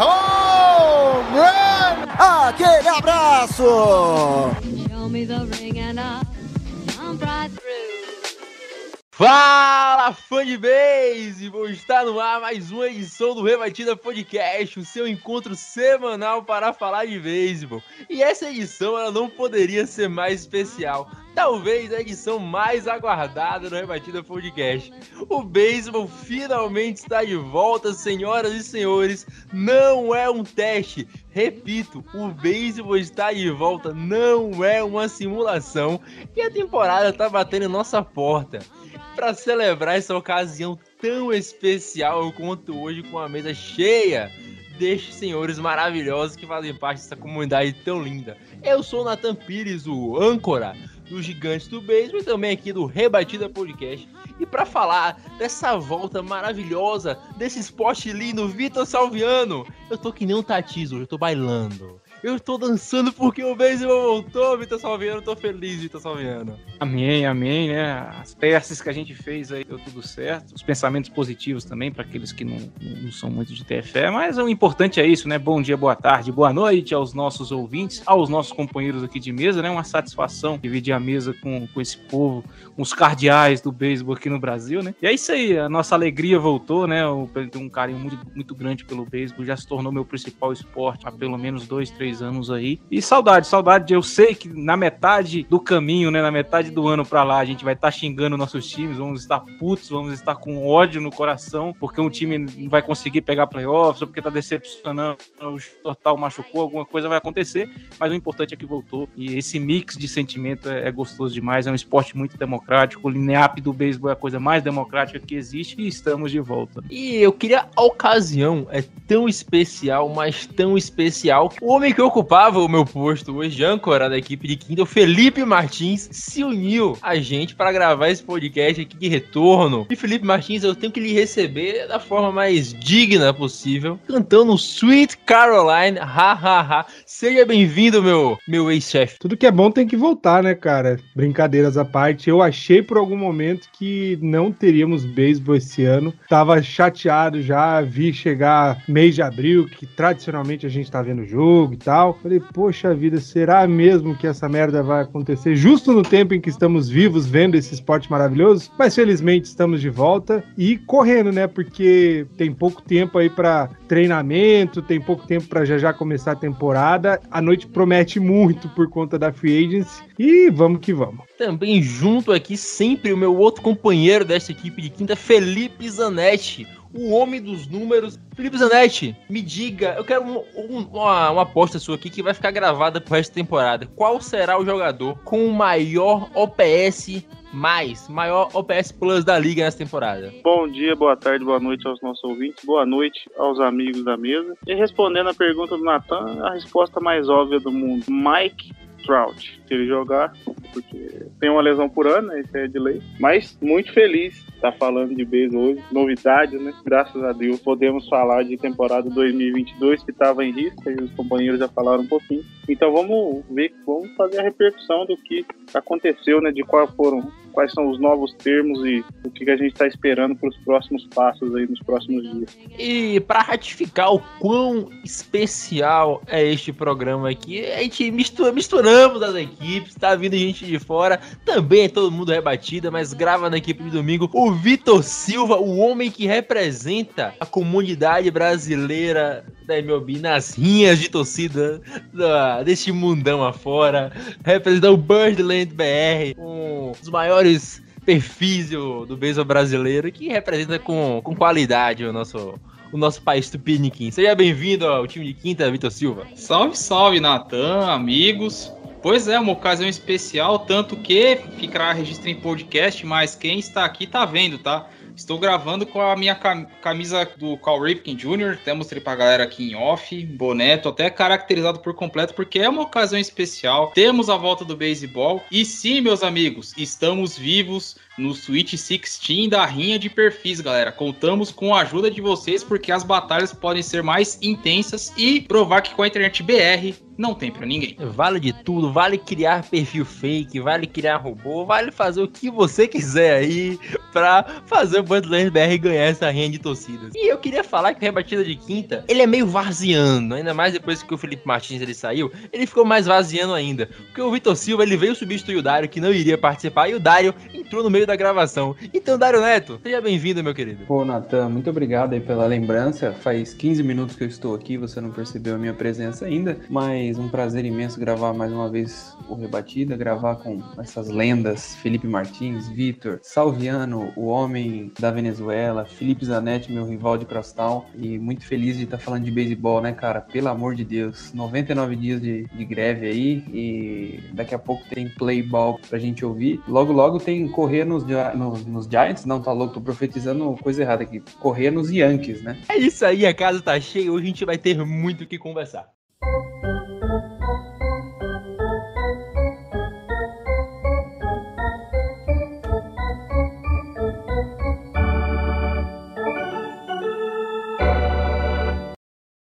home run! Aquele abraço! Fala, fã de beisebol! Está no ar mais uma edição do Rebatida Podcast, o seu encontro semanal para falar de beisebol. E essa edição ela não poderia ser mais especial. Talvez a edição mais aguardada do Rebatida Podcast. O beisebol finalmente está de volta, senhoras e senhores. Não é um teste. Repito, o beisebol está de volta, não é uma simulação. E a temporada está batendo em nossa porta para celebrar essa ocasião tão especial, eu conto hoje com a mesa cheia destes senhores maravilhosos que fazem parte dessa comunidade tão linda. Eu sou o Nathan Pires, o âncora dos Gigantes do Beisebol e também aqui do Rebatida Podcast. E para falar dessa volta maravilhosa, desse esporte lindo, Vitor Salviano, eu tô que nem um tatizo, eu tô bailando. Eu estou dançando porque o beisebol voltou, Vitor Salviano. Tô feliz, Vitor Salviano. Amém, amém, né? As peças que a gente fez aí deu tudo certo. Os pensamentos positivos também para aqueles que não, não são muito de fé. Mas o importante é isso, né? Bom dia, boa tarde, boa noite aos nossos ouvintes, aos nossos companheiros aqui de mesa, né? Uma satisfação dividir a mesa com, com esse povo, com os cardeais do beisebol aqui no Brasil, né? E é isso aí, a nossa alegria voltou, né? Eu tenho um carinho muito, muito grande pelo beisebol, já se tornou meu principal esporte há pelo menos dois, três anos aí. E saudade, saudade. Eu sei que na metade do caminho, né, na metade do ano pra lá, a gente vai estar tá xingando nossos times, vamos estar putos, vamos estar com ódio no coração, porque um time não vai conseguir pegar playoffs, ou porque tá decepcionando, o total machucou, alguma coisa vai acontecer, mas o importante é que voltou. E esse mix de sentimento é, é gostoso demais, é um esporte muito democrático, o lineap do beisebol é a coisa mais democrática que existe e estamos de volta. E eu queria a ocasião, é tão especial, mas tão especial, o homem que ocupava o meu posto hoje, âncora da equipe de o Felipe Martins, se uniu a gente para gravar esse podcast aqui de retorno. E Felipe Martins, eu tenho que lhe receber da forma mais digna possível, cantando Sweet Caroline, ha ha ha. Seja bem-vindo, meu, meu ex-chefe. Tudo que é bom tem que voltar, né, cara? Brincadeiras à parte, eu achei por algum momento que não teríamos beisebol esse ano. Tava chateado já, vi chegar mês de abril, que tradicionalmente a gente tá vendo jogo e tal. Falei, poxa vida, será mesmo que essa merda vai acontecer justo no tempo em que estamos vivos vendo esse esporte maravilhoso? Mas felizmente estamos de volta e correndo, né? Porque tem pouco tempo aí para treinamento, tem pouco tempo para já já começar a temporada. A noite promete muito por conta da free agency e vamos que vamos. Também junto aqui sempre o meu outro companheiro desta equipe de quinta, Felipe Zanetti o homem dos números. Felipe Zanetti, me diga, eu quero um, um, uma, uma aposta sua aqui que vai ficar gravada pro resto da temporada. Qual será o jogador com o maior OPS mais, maior OPS Plus da liga nessa temporada? Bom dia, boa tarde, boa noite aos nossos ouvintes, boa noite aos amigos da mesa. E respondendo a pergunta do Natan, a resposta mais óbvia do mundo: Mike Trout. Se ele jogar, porque tem uma lesão por ano, né? Isso é de lei. Mas muito feliz tá falando de beisebol hoje. Novidades, né? Graças a Deus podemos falar de temporada 2022 que estava em risco e os companheiros já falaram um pouquinho. Então vamos ver, vamos fazer a repercussão do que aconteceu, né? De qual foram, quais são os novos termos e o que a gente está esperando para os próximos passos aí nos próximos dias. E para ratificar o quão especial é este programa aqui, a gente mistura, misturamos as equipes, tá vindo gente de fora, também é todo mundo rebatida, mas grava na equipe de domingo o Vitor Silva, o homem que representa a comunidade brasileira da MLB nas rinhas de torcida da, deste mundão afora, representa o Birdland BR, um dos maiores perfis do, do beisebol brasileiro que representa com, com qualidade o nosso o nosso país tupiniquim. Seja bem-vindo ao time de quinta, Vitor Silva. Salve, salve, Natan, amigos. Pois é, uma ocasião especial, tanto que ficará registro em podcast, mas quem está aqui está vendo, tá? Estou gravando com a minha cam- camisa do Cal Ripken Jr. Mostrei pra galera aqui em off, boné, tô até caracterizado por completo, porque é uma ocasião especial. Temos a volta do beisebol. E sim, meus amigos, estamos vivos no Switch 16 da rinha de perfis, galera. Contamos com a ajuda de vocês, porque as batalhas podem ser mais intensas e provar que com a internet BR não tem pra ninguém. Vale de tudo, vale criar perfil fake, vale criar robô, vale fazer o que você quiser aí pra fazer o Bandland BR ganhar essa rinha de torcidas. E eu queria falar que o Rebatida de Quinta, ele é meio vaziano, ainda mais depois que o Felipe Martins ele saiu, ele ficou mais vaziano ainda. Porque o Vitor Silva, ele veio substituir o Dário, que não iria participar, e o Dário entrou no meio da gravação. Então, Dário Neto, seja bem-vindo, meu querido. Pô, Natan, muito obrigado aí pela lembrança. Faz 15 minutos que eu estou aqui, você não percebeu a minha presença ainda, mas um prazer imenso gravar mais uma vez o Rebatida, gravar com essas lendas, Felipe Martins, Vitor, Salviano, o homem da Venezuela, Felipe Zanetti, meu rival de Crosstown, e muito feliz de estar falando de beisebol, né, cara? Pelo amor de Deus, 99 dias de, de greve aí, e daqui a pouco tem play ball pra gente ouvir. Logo, logo tem correr nos, nos, nos Giants, não, tá louco, tô profetizando coisa errada aqui, correr nos Yankees, né? É isso aí, a casa tá cheia, hoje a gente vai ter muito o que conversar.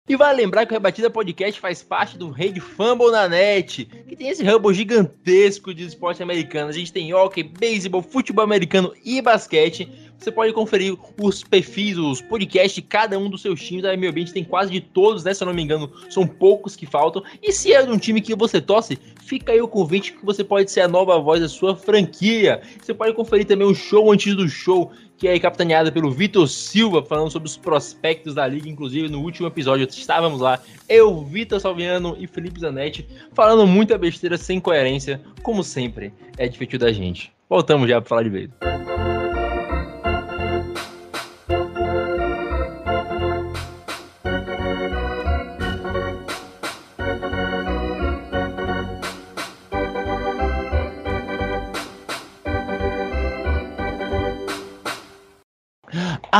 E vale lembrar que o Rebatida Podcast faz parte do Rede Fumble na Net, que tem esse hub gigantesco de esporte americano. A gente tem hockey, beisebol, futebol americano e basquete. Você pode conferir os perfis, os podcasts de cada um dos seus times. A MLB a gente tem quase de todos, né? Se eu não me engano, são poucos que faltam. E se é de um time que você torce, fica aí o convite que você pode ser a nova voz da sua franquia. Você pode conferir também o show antes do show, que é capitaneada pelo Vitor Silva, falando sobre os prospectos da liga. Inclusive, no último episódio estávamos lá, eu, Vitor Salviano e Felipe Zanetti, falando muita besteira sem coerência, como sempre, é divertido da gente. Voltamos já para falar de vez.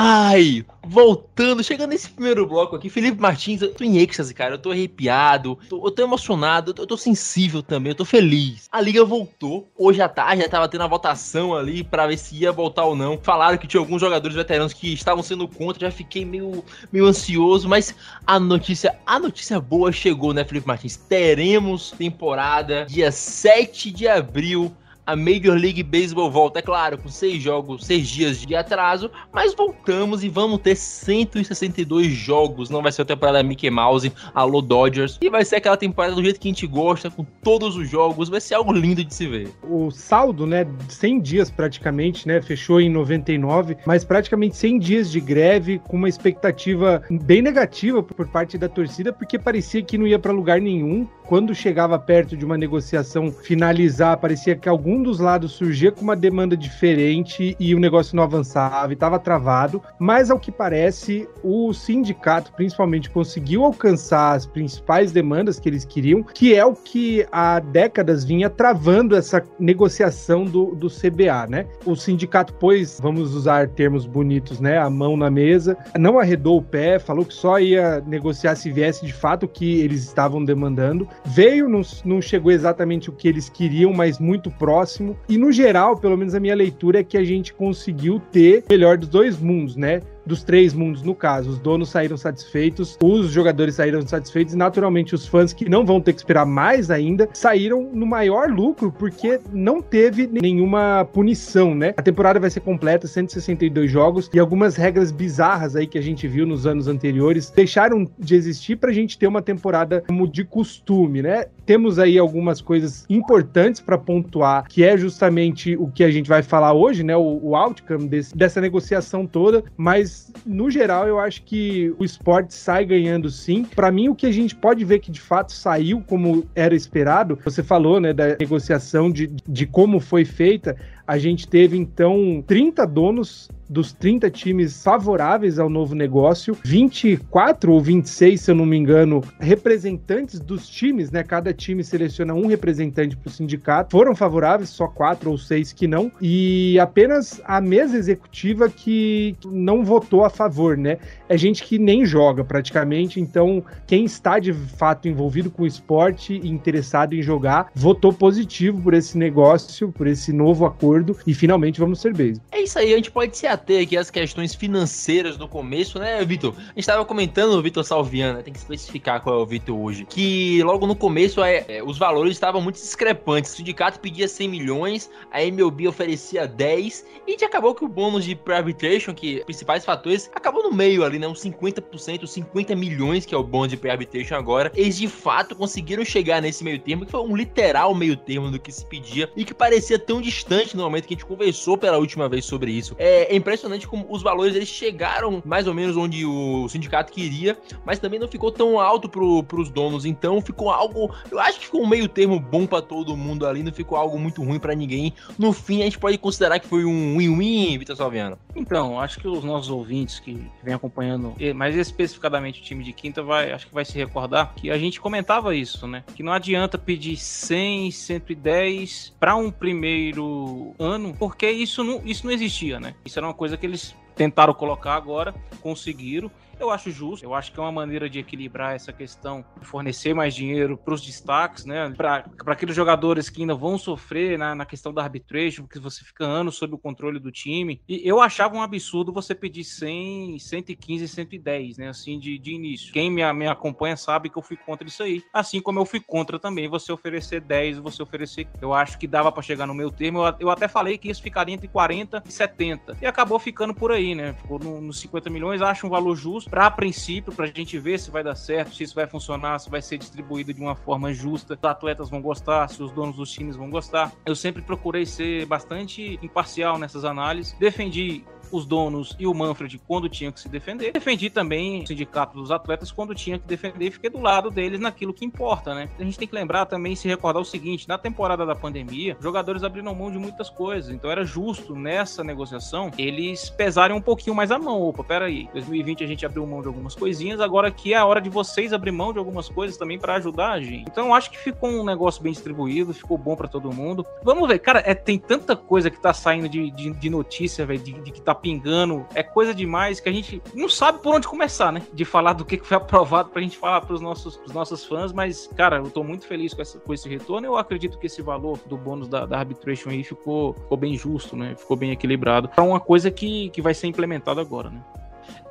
Ai, voltando, chegando nesse primeiro bloco aqui, Felipe Martins, eu tô em êxtase, cara, eu tô arrepiado, tô- eu tô emocionado, eu tô, eu tô sensível também, eu tô feliz. A liga voltou, hoje à tarde já tava tendo a votação ali pra ver se ia voltar ou não. Falaram que tinha alguns jogadores veteranos que estavam sendo contra, já fiquei meio, meio ansioso, mas a notícia, a notícia boa chegou, né, Felipe Martins? Teremos temporada dia 7 de abril a Major League Baseball volta, é claro, com seis jogos, seis dias de atraso, mas voltamos e vamos ter 162 jogos. Não vai ser a temporada Mickey Mouse, alô Dodgers, e vai ser aquela temporada do jeito que a gente gosta, com todos os jogos, vai ser algo lindo de se ver. o saldo, né, 100 dias praticamente, né, fechou em 99, mas praticamente 100 dias de greve com uma expectativa bem negativa por parte da torcida, porque parecia que não ia para lugar nenhum. Quando chegava perto de uma negociação finalizar, parecia que algum dos lados surgia com uma demanda diferente e o negócio não avançava e estava travado. Mas ao que parece, o sindicato principalmente conseguiu alcançar as principais demandas que eles queriam, que é o que há décadas vinha travando essa negociação do, do CBA, né? O sindicato pôs, vamos usar termos bonitos, né? A mão na mesa, não arredou o pé, falou que só ia negociar se viesse de fato o que eles estavam demandando. Veio, não, não chegou exatamente o que eles queriam, mas muito próximo. E no geral, pelo menos a minha leitura é que a gente conseguiu ter melhor dos dois mundos, né? Dos três mundos, no caso. Os donos saíram satisfeitos, os jogadores saíram satisfeitos, e naturalmente os fãs que não vão ter que esperar mais ainda, saíram no maior lucro, porque não teve nenhuma punição, né? A temporada vai ser completa, 162 jogos, e algumas regras bizarras aí que a gente viu nos anos anteriores deixaram de existir pra gente ter uma temporada como de costume, né? Temos aí algumas coisas importantes para pontuar, que é justamente o que a gente vai falar hoje, né? O, o outcome desse, dessa negociação toda, mas no geral, eu acho que o esporte sai ganhando sim. Para mim, o que a gente pode ver que de fato saiu como era esperado, você falou, né, da negociação de, de como foi feita. A gente teve então 30 donos dos 30 times favoráveis ao novo negócio, 24 ou 26, se eu não me engano, representantes dos times, né? Cada time seleciona um representante para o sindicato, foram favoráveis, só quatro ou seis que não, e apenas a mesa executiva que não votou a favor, né? É gente que nem joga praticamente, então quem está de fato envolvido com o esporte e interessado em jogar, votou positivo por esse negócio, por esse novo acordo, e finalmente vamos ser base. É isso aí, a gente pode se ater aqui às questões financeiras no começo, né, Vitor? A gente estava comentando o Vitor Salviana, tem que especificar qual é o Vitor hoje, que logo no começo é, é, os valores estavam muito discrepantes. O sindicato pedia 100 milhões, a MLB oferecia 10, e acabou que o bônus de pre-arbitration, que principais fatores, acabou no meio ali, né? Uns 50%, 50 milhões, que é o bônus de pre-arbitration agora. Eles de fato conseguiram chegar nesse meio termo, que foi um literal meio termo do que se pedia, e que parecia tão distante no momento que a gente conversou pela última vez sobre isso. É, é impressionante como os valores eles chegaram mais ou menos onde o sindicato queria, mas também não ficou tão alto pro, pros donos. Então ficou algo. Eu acho que ficou um meio termo bom para todo mundo ali, não ficou algo muito ruim para ninguém. No fim, a gente pode considerar que foi um win-win, Vitor Salviano. Então, acho que os nossos ouvintes que vêm acompanhando, mais especificadamente o time de quinta, vai, acho que vai se recordar que a gente comentava isso, né? Que não adianta pedir 100, 110 para um primeiro ano, porque isso não, isso não existia, né? Isso era uma coisa que eles tentaram colocar agora, conseguiram. Eu acho justo, eu acho que é uma maneira de equilibrar essa questão, fornecer mais dinheiro para os destaques, né? Para aqueles jogadores que ainda vão sofrer na, na questão da arbitration, porque você fica anos sob o controle do time. E eu achava um absurdo você pedir 100, 115, 110, né? Assim, de, de início. Quem me, me acompanha sabe que eu fui contra isso aí. Assim como eu fui contra também você oferecer 10, você oferecer. Eu acho que dava para chegar no meu termo. Eu, eu, até falei que isso ficaria entre 40 e 70. E acabou ficando por aí, né? Ficou nos no 50 milhões, acho um valor justo para princípio, para a gente ver se vai dar certo, se isso vai funcionar, se vai ser distribuído de uma forma justa, os atletas vão gostar, se os donos dos times vão gostar. Eu sempre procurei ser bastante imparcial nessas análises, defendi os donos e o Manfred quando tinha que se defender. Defendi também o sindicato dos atletas quando tinha que defender e fiquei do lado deles naquilo que importa, né? A gente tem que lembrar também, se recordar o seguinte: na temporada da pandemia, jogadores abriram mão de muitas coisas, então era justo nessa negociação eles pesarem um pouquinho mais a mão. Opa, peraí, 2020 a gente abriu mão de algumas coisinhas, agora aqui é a hora de vocês abrir mão de algumas coisas também para ajudar a gente. Então acho que ficou um negócio bem distribuído, ficou bom para todo mundo. Vamos ver, cara, é, tem tanta coisa que tá saindo de, de, de notícia, velho, de, de que tá pingando. É coisa demais que a gente não sabe por onde começar, né? De falar do que foi aprovado pra gente falar pros nossos, pros nossos fãs, mas, cara, eu tô muito feliz com, essa, com esse retorno. Eu acredito que esse valor do bônus da, da arbitration aí ficou, ficou bem justo, né? Ficou bem equilibrado. Pra uma coisa que, que vai ser implementada agora, né?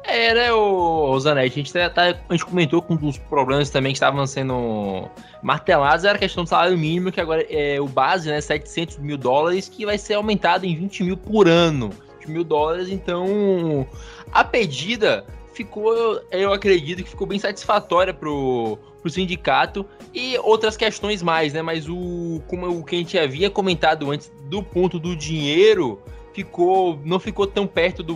É, né, o Zanetti, a gente, tá, tá, a gente comentou com um dos problemas também que estavam sendo martelados era a questão do salário mínimo, que agora é o base, né, 700 mil dólares, que vai ser aumentado em 20 mil por ano mil dólares, então a pedida ficou, eu acredito que ficou bem satisfatória pro, pro sindicato e outras questões mais, né? Mas o como o que a gente havia comentado antes do ponto do dinheiro ficou não ficou tão perto do,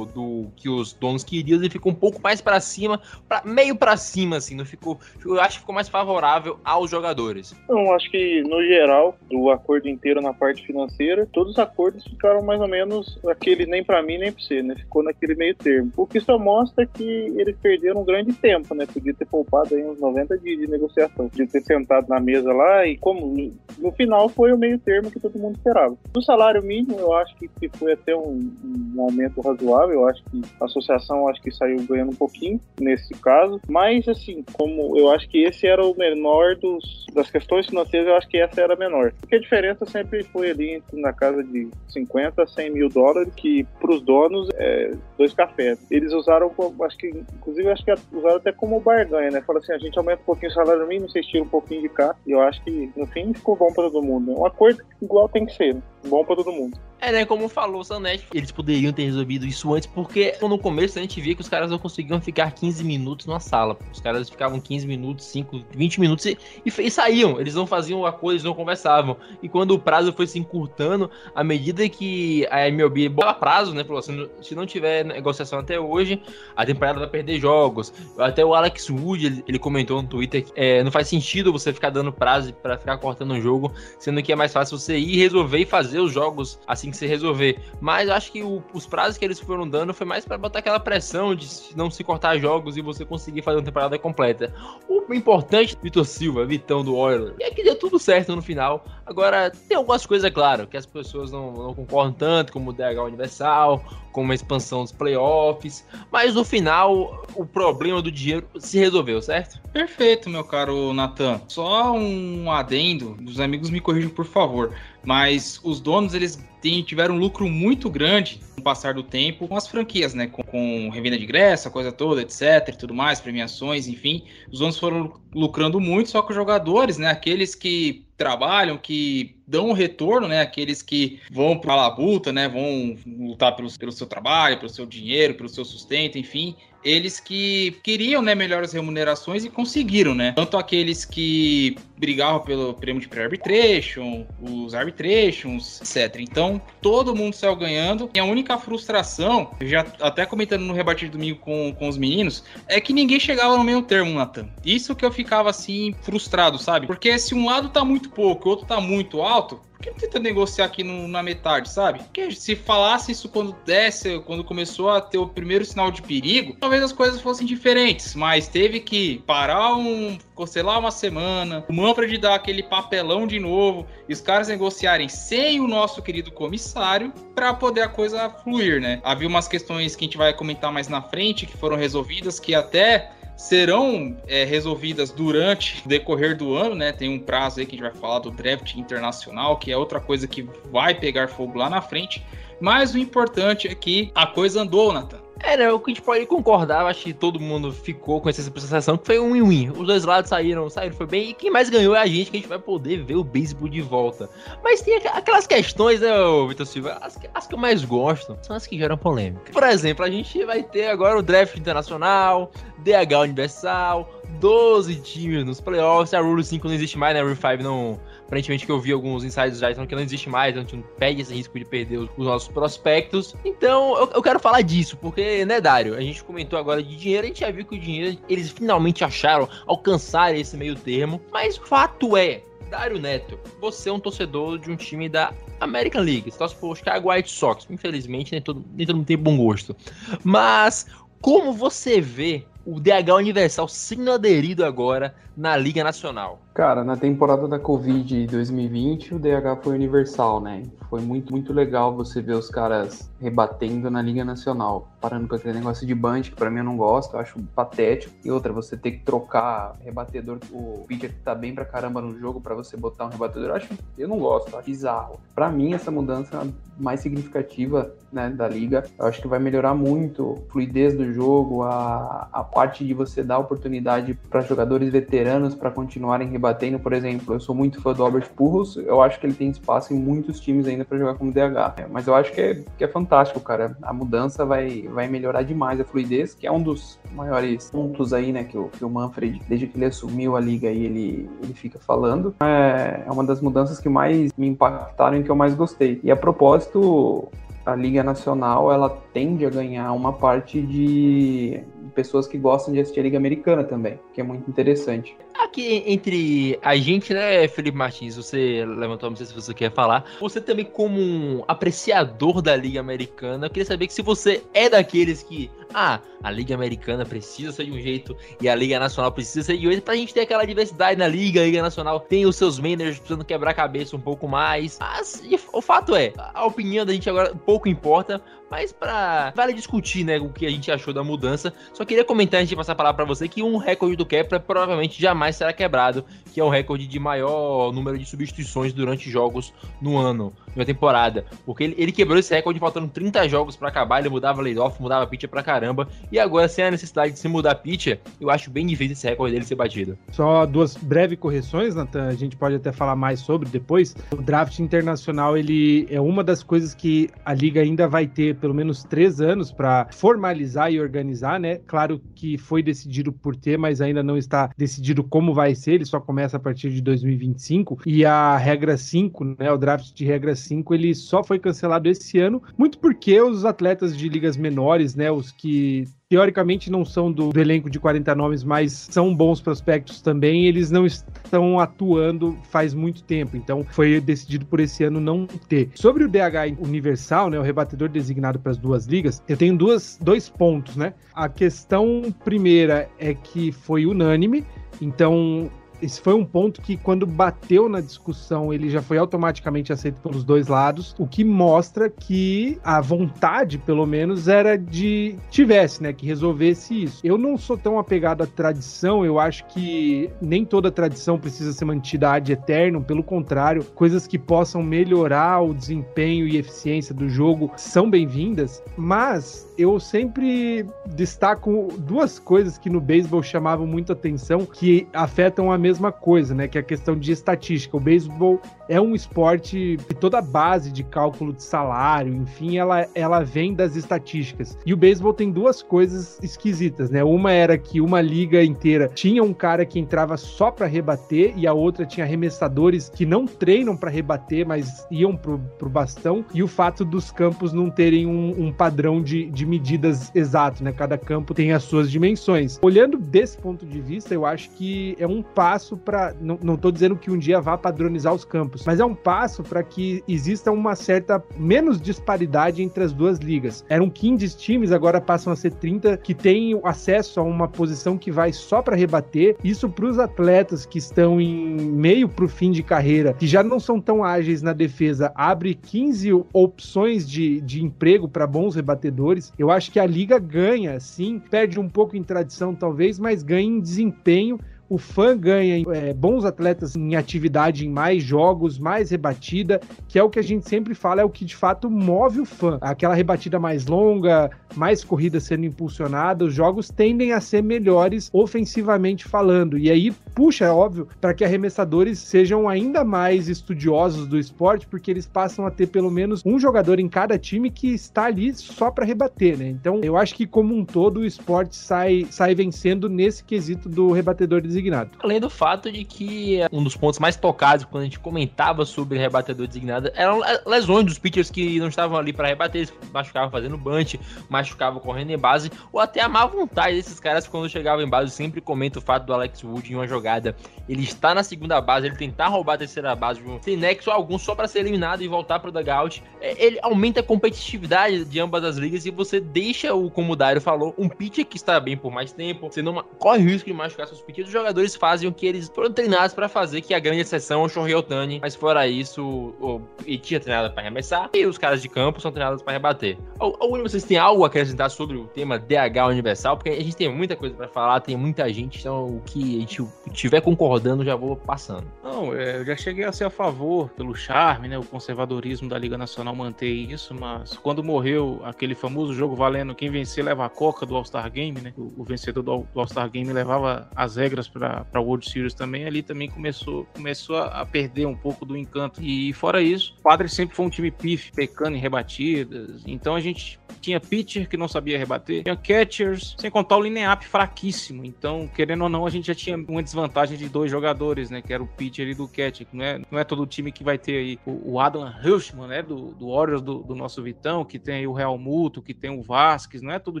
do que os donos queriam, ele ficou um pouco mais para cima, pra, meio para cima assim, não ficou, eu acho que ficou mais favorável aos jogadores. Não, acho que no geral, do acordo inteiro na parte financeira, todos os acordos ficaram mais ou menos aquele nem para mim nem para você, né? Ficou naquele meio termo. O que só mostra que eles perderam um grande tempo, né? Podia ter poupado aí uns 90 dias de negociação, podia ter sentado na mesa lá e como no final foi o meio termo que todo mundo esperava. Do salário mínimo, eu acho que que foi até um, um, aumento razoável. Eu acho que a associação acho que saiu ganhando um pouquinho nesse caso. Mas, assim, como eu acho que esse era o menor dos, das questões financeiras, eu acho que essa era a menor. Porque a diferença sempre foi ali na casa de 50 a 100 mil dólares, que para os donos é dois cafés. Eles usaram, acho que, inclusive, acho que usaram até como barganha, né? Falaram assim: a gente aumenta um pouquinho o salário mínimo, vocês tiram um pouquinho de cá. E eu acho que, no fim, ficou bom para todo mundo. Né? Um acordo igual tem que ser, né? bom para todo mundo. É, né? Como falou o Sanet, eles poderiam ter resolvido isso antes, porque no começo a gente via que os caras não conseguiam ficar 15 minutos numa sala. Os caras ficavam 15 minutos, 5, 20 minutos e, e, saíam, eles não faziam acordo, eles não conversavam. E quando o prazo foi se encurtando, à medida que a MLB bota prazo, né? Falou assim, se não tiver negociação até hoje, a temporada vai perder jogos. Até o Alex Wood, ele, ele comentou no Twitter que é, não faz sentido você ficar dando prazo para ficar cortando o jogo, sendo que é mais fácil você ir resolver e fazer os jogos assim que você resolver. Mas eu acho que o, os prazos que eles foram dando foi mais para botar aquela pressão de não se cortar jogos e você conseguir fazer uma temporada completa. O importante, Vitor Silva, Vitão do Oilers, é que deu tudo certo no final. Agora, tem algumas coisas, é claro, que as pessoas não, não concordam tanto, como o DH Universal, como a expansão dos playoffs, mas no final o problema do dinheiro se resolveu, certo? Perfeito, meu caro Natan. Só um adendo, os amigos me corrijam por favor, mas os donos eles tiveram um lucro muito grande no passar do tempo com as franquias, né? Com, com revenda de ingresso, a coisa toda, etc. tudo mais, premiações, enfim. Os donos foram lucrando muito, só que os jogadores, né? Aqueles que trabalham, que dão retorno, né? Aqueles que vão para a labuta, né? Vão lutar pelo, pelo seu trabalho, pelo seu dinheiro, pelo seu sustento, enfim eles que queriam né, melhores remunerações e conseguiram, né? Tanto aqueles que brigavam pelo prêmio de pre-arbitration, os arbitrations, etc. Então, todo mundo saiu ganhando. E a única frustração, já até comentando no rebate de domingo com, com os meninos, é que ninguém chegava no meio termo, Nathan. Isso que eu ficava assim, frustrado, sabe? Porque se um lado tá muito pouco e o outro tá muito alto, por que não tenta negociar aqui no, na metade, sabe? Porque se falasse isso quando desse, quando começou a ter o primeiro sinal de perigo, talvez as coisas fossem diferentes. Mas teve que parar um. sei uma semana, o Manfred dar aquele papelão de novo, e os caras negociarem sem o nosso querido comissário para poder a coisa fluir, né? Havia umas questões que a gente vai comentar mais na frente que foram resolvidas que até serão é, resolvidas durante o decorrer do ano, né? Tem um prazo aí que a gente vai falar do draft internacional, que é outra coisa que vai pegar fogo lá na frente. Mas o importante é que a coisa andou, Nathan. É, né, o que a gente pode concordar, acho que todo mundo ficou com essa sensação que foi um win-win. Os dois lados saíram, saíram, foi bem. E quem mais ganhou é a gente, que a gente vai poder ver o beisebol de volta. Mas tem aquelas questões, né, Vitor Silva? As, as, que eu mais gosto são as que geram polêmica. Por exemplo, a gente vai ter agora o draft internacional, DH Universal, 12 times nos playoffs. A Rule 5 não existe mais, né? A Rule 5 não aparentemente que eu vi alguns insiders já dizendo que não existe mais, a gente não pede esse risco de perder os, os nossos prospectos. Então, eu, eu, quero falar disso, porque, né, Dário, a gente comentou agora de dinheiro, a gente já viu que o dinheiro, eles finalmente acharam alcançar esse meio termo, mas o fato é, Dário Neto, você é um torcedor de um time da American League, você torce pro Chicago White Sox, infelizmente nem todo, nem todo mundo tem bom gosto, mas como você vê o DH Universal sendo aderido agora na Liga Nacional? Cara, na temporada da Covid 2020, o DH foi universal, né? Foi muito, muito legal você ver os caras rebatendo na Liga Nacional. Parando com aquele negócio de band, que pra mim eu não gosto, eu acho patético. E outra, você ter que trocar rebatedor, o pitcher que tá bem pra caramba no jogo, para você botar um rebatedor, eu acho, eu não gosto, eu acho bizarro. Pra mim, essa mudança mais significativa, né, da Liga. Eu acho que vai melhorar muito a fluidez do jogo, a, a parte de você dar oportunidade para jogadores veteranos para continuarem rebatendo, por exemplo, eu sou muito fã do Albert Pujols, eu acho que ele tem espaço em muitos times ainda para jogar como DH, mas eu acho que é, que é fantástico, cara. A mudança vai, vai melhorar demais a fluidez, que é um dos maiores pontos aí, né, que o, que o Manfred, desde que ele assumiu a liga aí, ele, ele fica falando. É, é uma das mudanças que mais me impactaram e que eu mais gostei. E a propósito, a Liga Nacional ela tende a ganhar uma parte de pessoas que gostam de assistir a Liga Americana também, que é muito interessante. Aqui entre a gente, né, Felipe Martins, você levantou, não sei se você quer falar. Você também, como um apreciador da Liga Americana, eu queria saber que se você é daqueles que, ah, a Liga Americana precisa ser de um jeito e a Liga Nacional precisa ser de outro, pra gente ter aquela diversidade na Liga, a Liga Nacional tem os seus managers precisando quebrar a cabeça um pouco mais. Mas o fato é, a opinião da gente agora pouco importa, mas para vale discutir, né, o que a gente achou da mudança. Só queria comentar antes de passar a palavra para você que um recorde do Kepler provavelmente jamais será quebrado, que é o recorde de maior número de substituições durante jogos no ano, uma temporada. Porque ele, ele quebrou esse recorde faltando 30 jogos para acabar, ele mudava layoff, mudava pitcher pra caramba. E agora, sem a necessidade de se mudar pitcher, eu acho bem difícil esse recorde dele ser batido. Só duas breves correções, Nathan, a gente pode até falar mais sobre depois. O draft internacional, ele é uma das coisas que a liga ainda vai ter pelo menos três anos para formalizar e organizar, né? Claro que foi decidido por ter, mas ainda não está decidido como vai ser, ele só começa a partir de 2025. E a regra 5, né? O draft de regra 5, ele só foi cancelado esse ano, muito porque os atletas de ligas menores, né? Os que teoricamente não são do, do, elenco de 40 nomes, mas são bons prospectos também, eles não estão atuando faz muito tempo. Então foi decidido por esse ano não ter. Sobre o DH universal, né, o rebatedor designado para as duas ligas, eu tenho duas, dois pontos, né? A questão primeira é que foi unânime, então esse foi um ponto que, quando bateu na discussão, ele já foi automaticamente aceito pelos dois lados, o que mostra que a vontade, pelo menos, era de tivesse, né, que resolvesse isso. Eu não sou tão apegado à tradição, eu acho que nem toda tradição precisa ser mantida ad eterno, pelo contrário, coisas que possam melhorar o desempenho e eficiência do jogo são bem-vindas, mas eu sempre destaco duas coisas que no beisebol chamavam muito atenção, que afetam a mesma coisa, né? Que é a questão de estatística. O beisebol é um esporte que toda a base de cálculo de salário, enfim, ela, ela vem das estatísticas. E o beisebol tem duas coisas esquisitas, né? Uma era que uma liga inteira tinha um cara que entrava só para rebater e a outra tinha arremessadores que não treinam para rebater, mas iam pro, pro bastão. E o fato dos campos não terem um, um padrão de, de medidas exato, né? Cada campo tem as suas dimensões. Olhando desse ponto de vista, eu acho que é um passo para. Não, tô dizendo que um dia vá padronizar os campos, mas é um passo para que exista uma certa menos disparidade entre as duas ligas. Eram 15 times, agora passam a ser 30 que têm acesso a uma posição que vai só para rebater. Isso para os atletas que estão em meio para o fim de carreira, que já não são tão ágeis na defesa, abre 15 opções de, de emprego para bons rebatedores. Eu acho que a liga ganha, sim, perde um pouco em tradição talvez, mas ganha em desempenho o fã ganha é, bons atletas em atividade, em mais jogos, mais rebatida, que é o que a gente sempre fala, é o que de fato move o fã. Aquela rebatida mais longa, mais corrida sendo impulsionada, os jogos tendem a ser melhores ofensivamente falando. E aí puxa, é óbvio, para que arremessadores sejam ainda mais estudiosos do esporte, porque eles passam a ter pelo menos um jogador em cada time que está ali só para rebater, né? Então, eu acho que como um todo o esporte sai, sai vencendo nesse quesito do rebatedor designado designado. Além do fato de que um dos pontos mais tocados quando a gente comentava sobre rebatedor designado eram lesões dos pitchers que não estavam ali para rebater, eles machucavam fazendo bunch, machucavam correndo em base, ou até a má vontade desses caras quando chegavam em base. Sempre comento o fato do Alex Wood em uma jogada. Ele está na segunda base, ele tentar roubar a terceira base, sem nexo algum, só para ser eliminado e voltar para o dugout. É, ele aumenta a competitividade de ambas as ligas e você deixa o, como o Dario falou, um pitcher que está bem por mais tempo, você não corre risco de machucar seus pitchers, jogadores jogadores fazem o que eles foram treinados para fazer, que é a grande exceção é o Shohei Otani. Mas fora isso, o Iti é treinado para arremessar e os caras de campo são treinados para rebater. Ou vocês têm algo a acrescentar sobre o tema DH universal? Porque a gente tem muita coisa para falar, tem muita gente, então o que a gente tiver concordando já vou passando. Não, é, eu já cheguei a ser a favor pelo charme, né? O conservadorismo da Liga Nacional manter isso, mas quando morreu aquele famoso jogo valendo quem vencer leva a coca do All-Star Game, né? O, o vencedor do All-Star Game levava as regras para para World Series também, ali também começou, começou a, a, perder um pouco do encanto. E fora isso, o Padres sempre foi um time pif, pecando em rebatidas. Então a gente tinha pitcher que não sabia rebater, tinha catchers, sem contar o lineap fraquíssimo. Então, querendo ou não, a gente já tinha uma desvantagem de dois jogadores, né? Que era o pitcher e do catcher. Não é, não é todo time que vai ter aí o, o Adam Hirschman, né? Do, do Warriors do, do nosso Vitão, que tem o Real Muto, que tem o Vasquez. Não é todo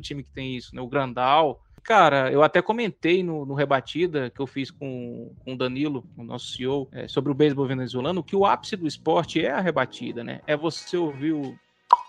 time que tem isso, né? O Grandal. Cara, eu até comentei no, no Rebatida que eu fiz com, com o Danilo, o nosso CEO, é, sobre o beisebol venezuelano, que o ápice do esporte é a rebatida, né? É você ouvir o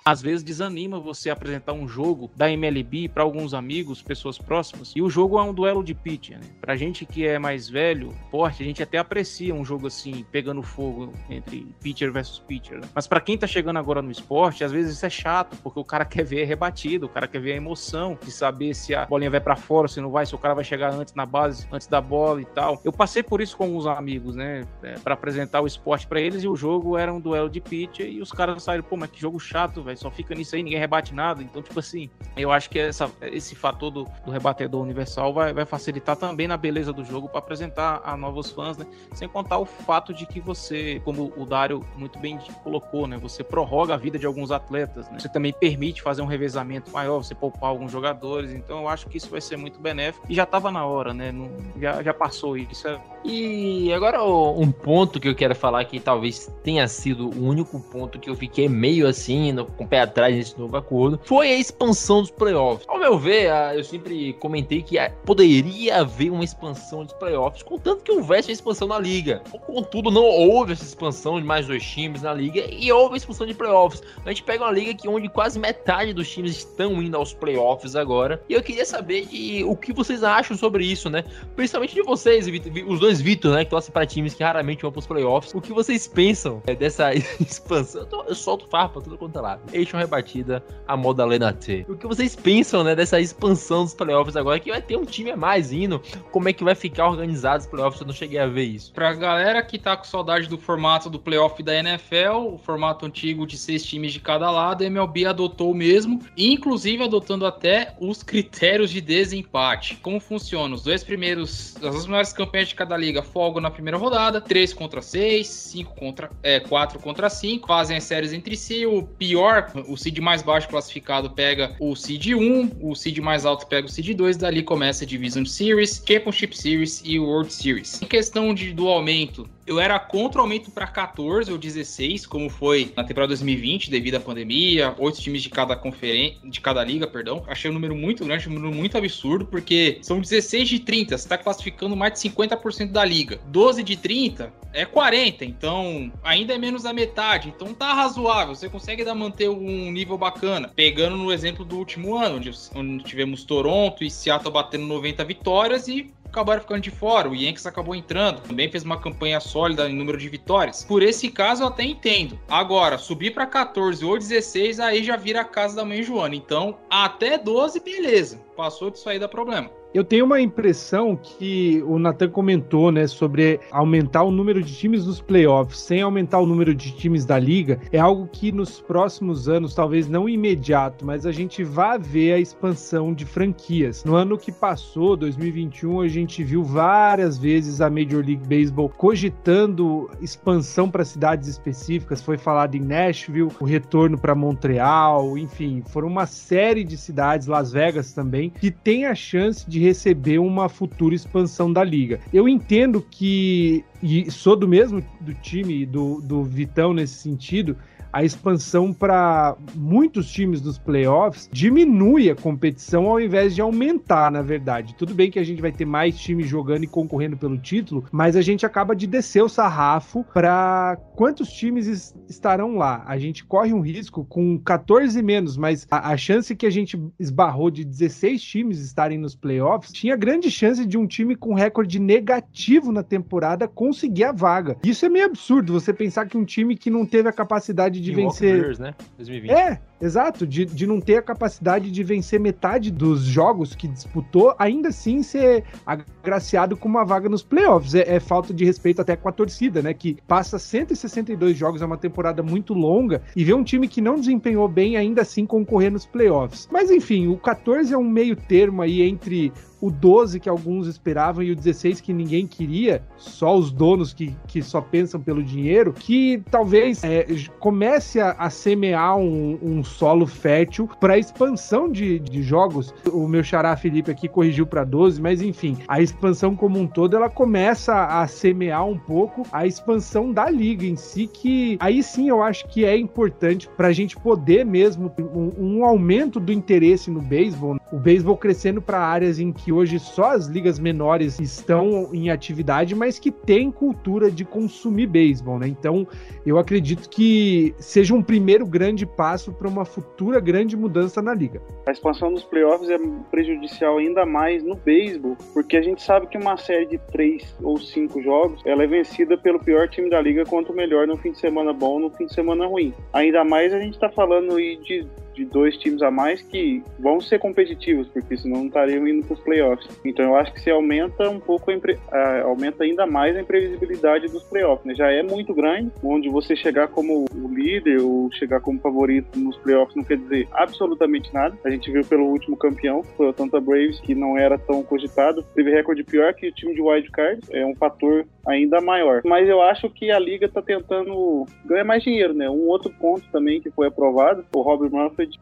às vezes desanima você apresentar um jogo da MLB para alguns amigos, pessoas próximas, e o jogo é um duelo de pitch, né? Pra gente que é mais velho, forte, a gente até aprecia um jogo assim, pegando fogo entre pitcher versus pitcher. Né? Mas para quem tá chegando agora no esporte, às vezes isso é chato, porque o cara quer ver rebatido, o cara quer ver a emoção de saber se a bolinha vai para fora, se não vai, se o cara vai chegar antes na base, antes da bola e tal. Eu passei por isso com alguns amigos, né, é, para apresentar o esporte para eles e o jogo era um duelo de pitcher e os caras saíram, pô, mas que jogo chato, velho Só fica nisso aí, ninguém rebate nada. Então, tipo assim, eu acho que essa, esse fator do, do rebatedor universal vai, vai facilitar também na beleza do jogo para apresentar a novos fãs, né? Sem contar o fato de que você, como o Dário muito bem colocou, né? Você prorroga a vida de alguns atletas, né? Você também permite fazer um revezamento maior, você poupar alguns jogadores. Então, eu acho que isso vai ser muito benéfico. E já tava na hora, né? Não, já, já passou isso. É... E agora um ponto que eu quero falar que talvez tenha sido o único ponto que eu fiquei meio assim, no, com o pé atrás nesse novo acordo, foi a expansão dos playoffs. Ao meu ver, eu sempre comentei que poderia haver uma expansão dos playoffs, contanto que houvesse uma expansão na liga. Contudo, não houve essa expansão de mais dois times na liga e houve a expansão de playoffs. A gente pega uma liga que onde quase metade dos times estão indo aos playoffs agora. E eu queria saber de, o que vocês acham sobre isso, né? Principalmente de vocês, os dois Vitor, né? Que torcem para times que raramente vão para os playoffs. O que vocês pensam é, dessa expansão? Eu, tô, eu solto farpa tudo quanto é lado. Eixo rebatida, a moda Lena T. O que vocês pensam, né? Dessa expansão dos playoffs agora? Que vai ter um time a mais indo. Como é que vai ficar organizado os playoffs? Eu não cheguei a ver isso. Pra galera que tá com saudade do formato do playoff da NFL, o formato antigo de seis times de cada lado, a MLB adotou mesmo, inclusive adotando até os critérios de desempate. Como funciona? Os dois primeiros, as duas maiores campanhas de cada liga folgam na primeira rodada, 3 contra 6, 5 contra é, 4 contra 5, fazem as séries entre si. O pior, o seed mais baixo classificado pega o seed 1, o seed mais alto pega o seed 2, dali começa a Division Series, Championship Series e World Series. Em questão de, do aumento, eu era contra o aumento para 14 ou 16, como foi na temporada 2020, devido à pandemia, oito times de cada conferência, de cada liga, perdão. Achei um número muito grande, um número muito absurdo, porque são 16 de 30, você está classificando mais de 50% da liga. 12 de 30 é 40, então ainda é menos da metade, então tá razoável, você consegue dar manter um nível bacana. Pegando no exemplo do último ano, onde, onde tivemos Toronto e Seattle batendo 90 vitórias e acabaram ficando de fora. O Yankees acabou entrando, também fez uma campanha sólida em número de vitórias. Por esse caso, eu até entendo. Agora, subir para 14 ou 16, aí já vira a casa da mãe Joana. Então, até 12, beleza. Passou disso aí dá problema. Eu tenho uma impressão que o Nathan comentou, né, sobre aumentar o número de times nos playoffs sem aumentar o número de times da liga. É algo que nos próximos anos, talvez não imediato, mas a gente vai ver a expansão de franquias. No ano que passou, 2021, a gente viu várias vezes a Major League Baseball cogitando expansão para cidades específicas. Foi falado em Nashville, o retorno para Montreal, enfim, foram uma série de cidades, Las Vegas também, que tem a chance de receber uma futura expansão da liga. Eu entendo que, e sou do mesmo do time do, do Vitão nesse sentido, a expansão para muitos times dos playoffs diminui a competição ao invés de aumentar, na verdade. Tudo bem que a gente vai ter mais times jogando e concorrendo pelo título, mas a gente acaba de descer o sarrafo para quantos times estarão lá. A gente corre um risco com 14 menos, mas a, a chance que a gente esbarrou de 16 times estarem nos playoffs tinha grande chance de um time com recorde negativo na temporada conseguir a vaga. Isso é meio absurdo, você pensar que um time que não teve a capacidade de vencer. Bears, né? 2020. É, exato, de, de não ter a capacidade de vencer metade dos jogos que disputou, ainda assim ser agraciado com uma vaga nos playoffs. É, é, falta de respeito até com a torcida, né? Que passa 162 jogos, é uma temporada muito longa, e vê um time que não desempenhou bem ainda assim concorrer nos playoffs. Mas enfim, o 14 é um meio termo aí entre o 12 que alguns esperavam e o 16 que ninguém queria, só os donos que, que só pensam pelo dinheiro, que talvez é, comece a, a semear um, um, solo fértil para expansão de, de jogos. O meu xará Felipe aqui corrigiu para 12, mas enfim, a expansão como um todo ela começa a semear um pouco a expansão da liga em si, que aí sim eu acho que é importante para a gente poder mesmo um, um aumento do interesse no beisebol, o beisebol crescendo para áreas em que hoje só as ligas menores estão em atividade, mas que tem cultura de consumir beisebol, né? Então, eu acredito que seja um primeiro grande passo para uma futura grande mudança na liga. A expansão dos playoffs é prejudicial ainda mais no beisebol, porque a gente sabe que uma série de três ou cinco jogos ela é vencida pelo pior time da liga contra o melhor no fim de semana bom no fim de semana ruim. Ainda mais a gente está falando de de dois times a mais que vão ser competitivos, porque senão não estariam indo para os playoffs. Então eu acho que se aumenta um pouco, a, aumenta ainda mais a imprevisibilidade dos playoffs. Né? Já é muito grande, onde você chegar como o líder ou chegar como favorito nos playoffs não quer dizer absolutamente nada. A gente viu pelo último campeão, foi o Tampa Braves, que não era tão cogitado, teve recorde pior que o time de wild card, é um fator ainda maior. Mas eu acho que a liga está tentando ganhar mais dinheiro, né? Um outro ponto também que foi aprovado, o Robert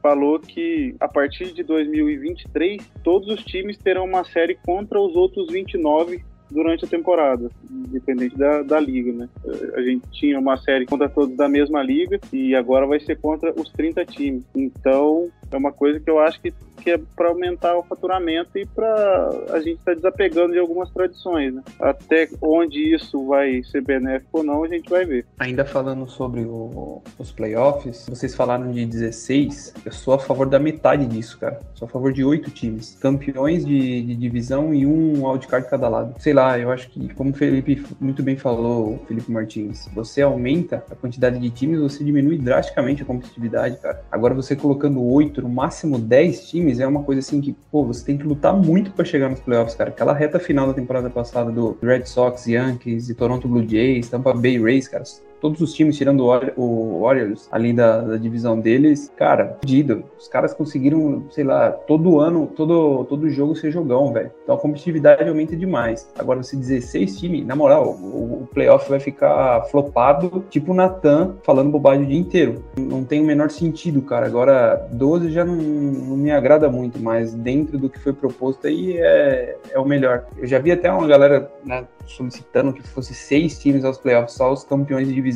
Falou que a partir de 2023 todos os times terão uma série contra os outros 29 durante a temporada, independente da, da liga, né? A gente tinha uma série contra todos da mesma liga e agora vai ser contra os 30 times. Então, é uma coisa que eu acho que, que é para aumentar o faturamento e para a gente estar tá desapegando de algumas tradições. Né? Até onde isso vai ser benéfico ou não, a gente vai ver. Ainda falando sobre o, os playoffs, vocês falaram de 16, eu sou a favor da metade disso, cara. Sou a favor de oito times, campeões de, de divisão e um wildcard cada lado. Sei lá, eu acho que, como o Felipe muito bem falou, Felipe Martins, você aumenta a quantidade de times, você diminui drasticamente a competitividade, cara. Agora você colocando oito no máximo 10 times, é uma coisa assim que, pô, você tem que lutar muito para chegar nos playoffs, cara. Aquela reta final da temporada passada do Red Sox, Yankees e Toronto Blue Jays, Tampa Bay Rays, cara, todos os times, tirando o Warriors, ali da, da divisão deles, cara, perdido. Os caras conseguiram, sei lá, todo ano, todo, todo jogo ser jogão, velho. Então a competitividade aumenta demais. Agora, você 16 times, na moral, o, o playoff vai ficar flopado, tipo o Natan falando bobagem o dia inteiro. Não tem o menor sentido, cara. Agora, 12 já não, não me agrada muito, mas dentro do que foi proposto aí é, é o melhor. Eu já vi até uma galera né, solicitando que fosse seis times aos playoffs, só os campeões de divisão.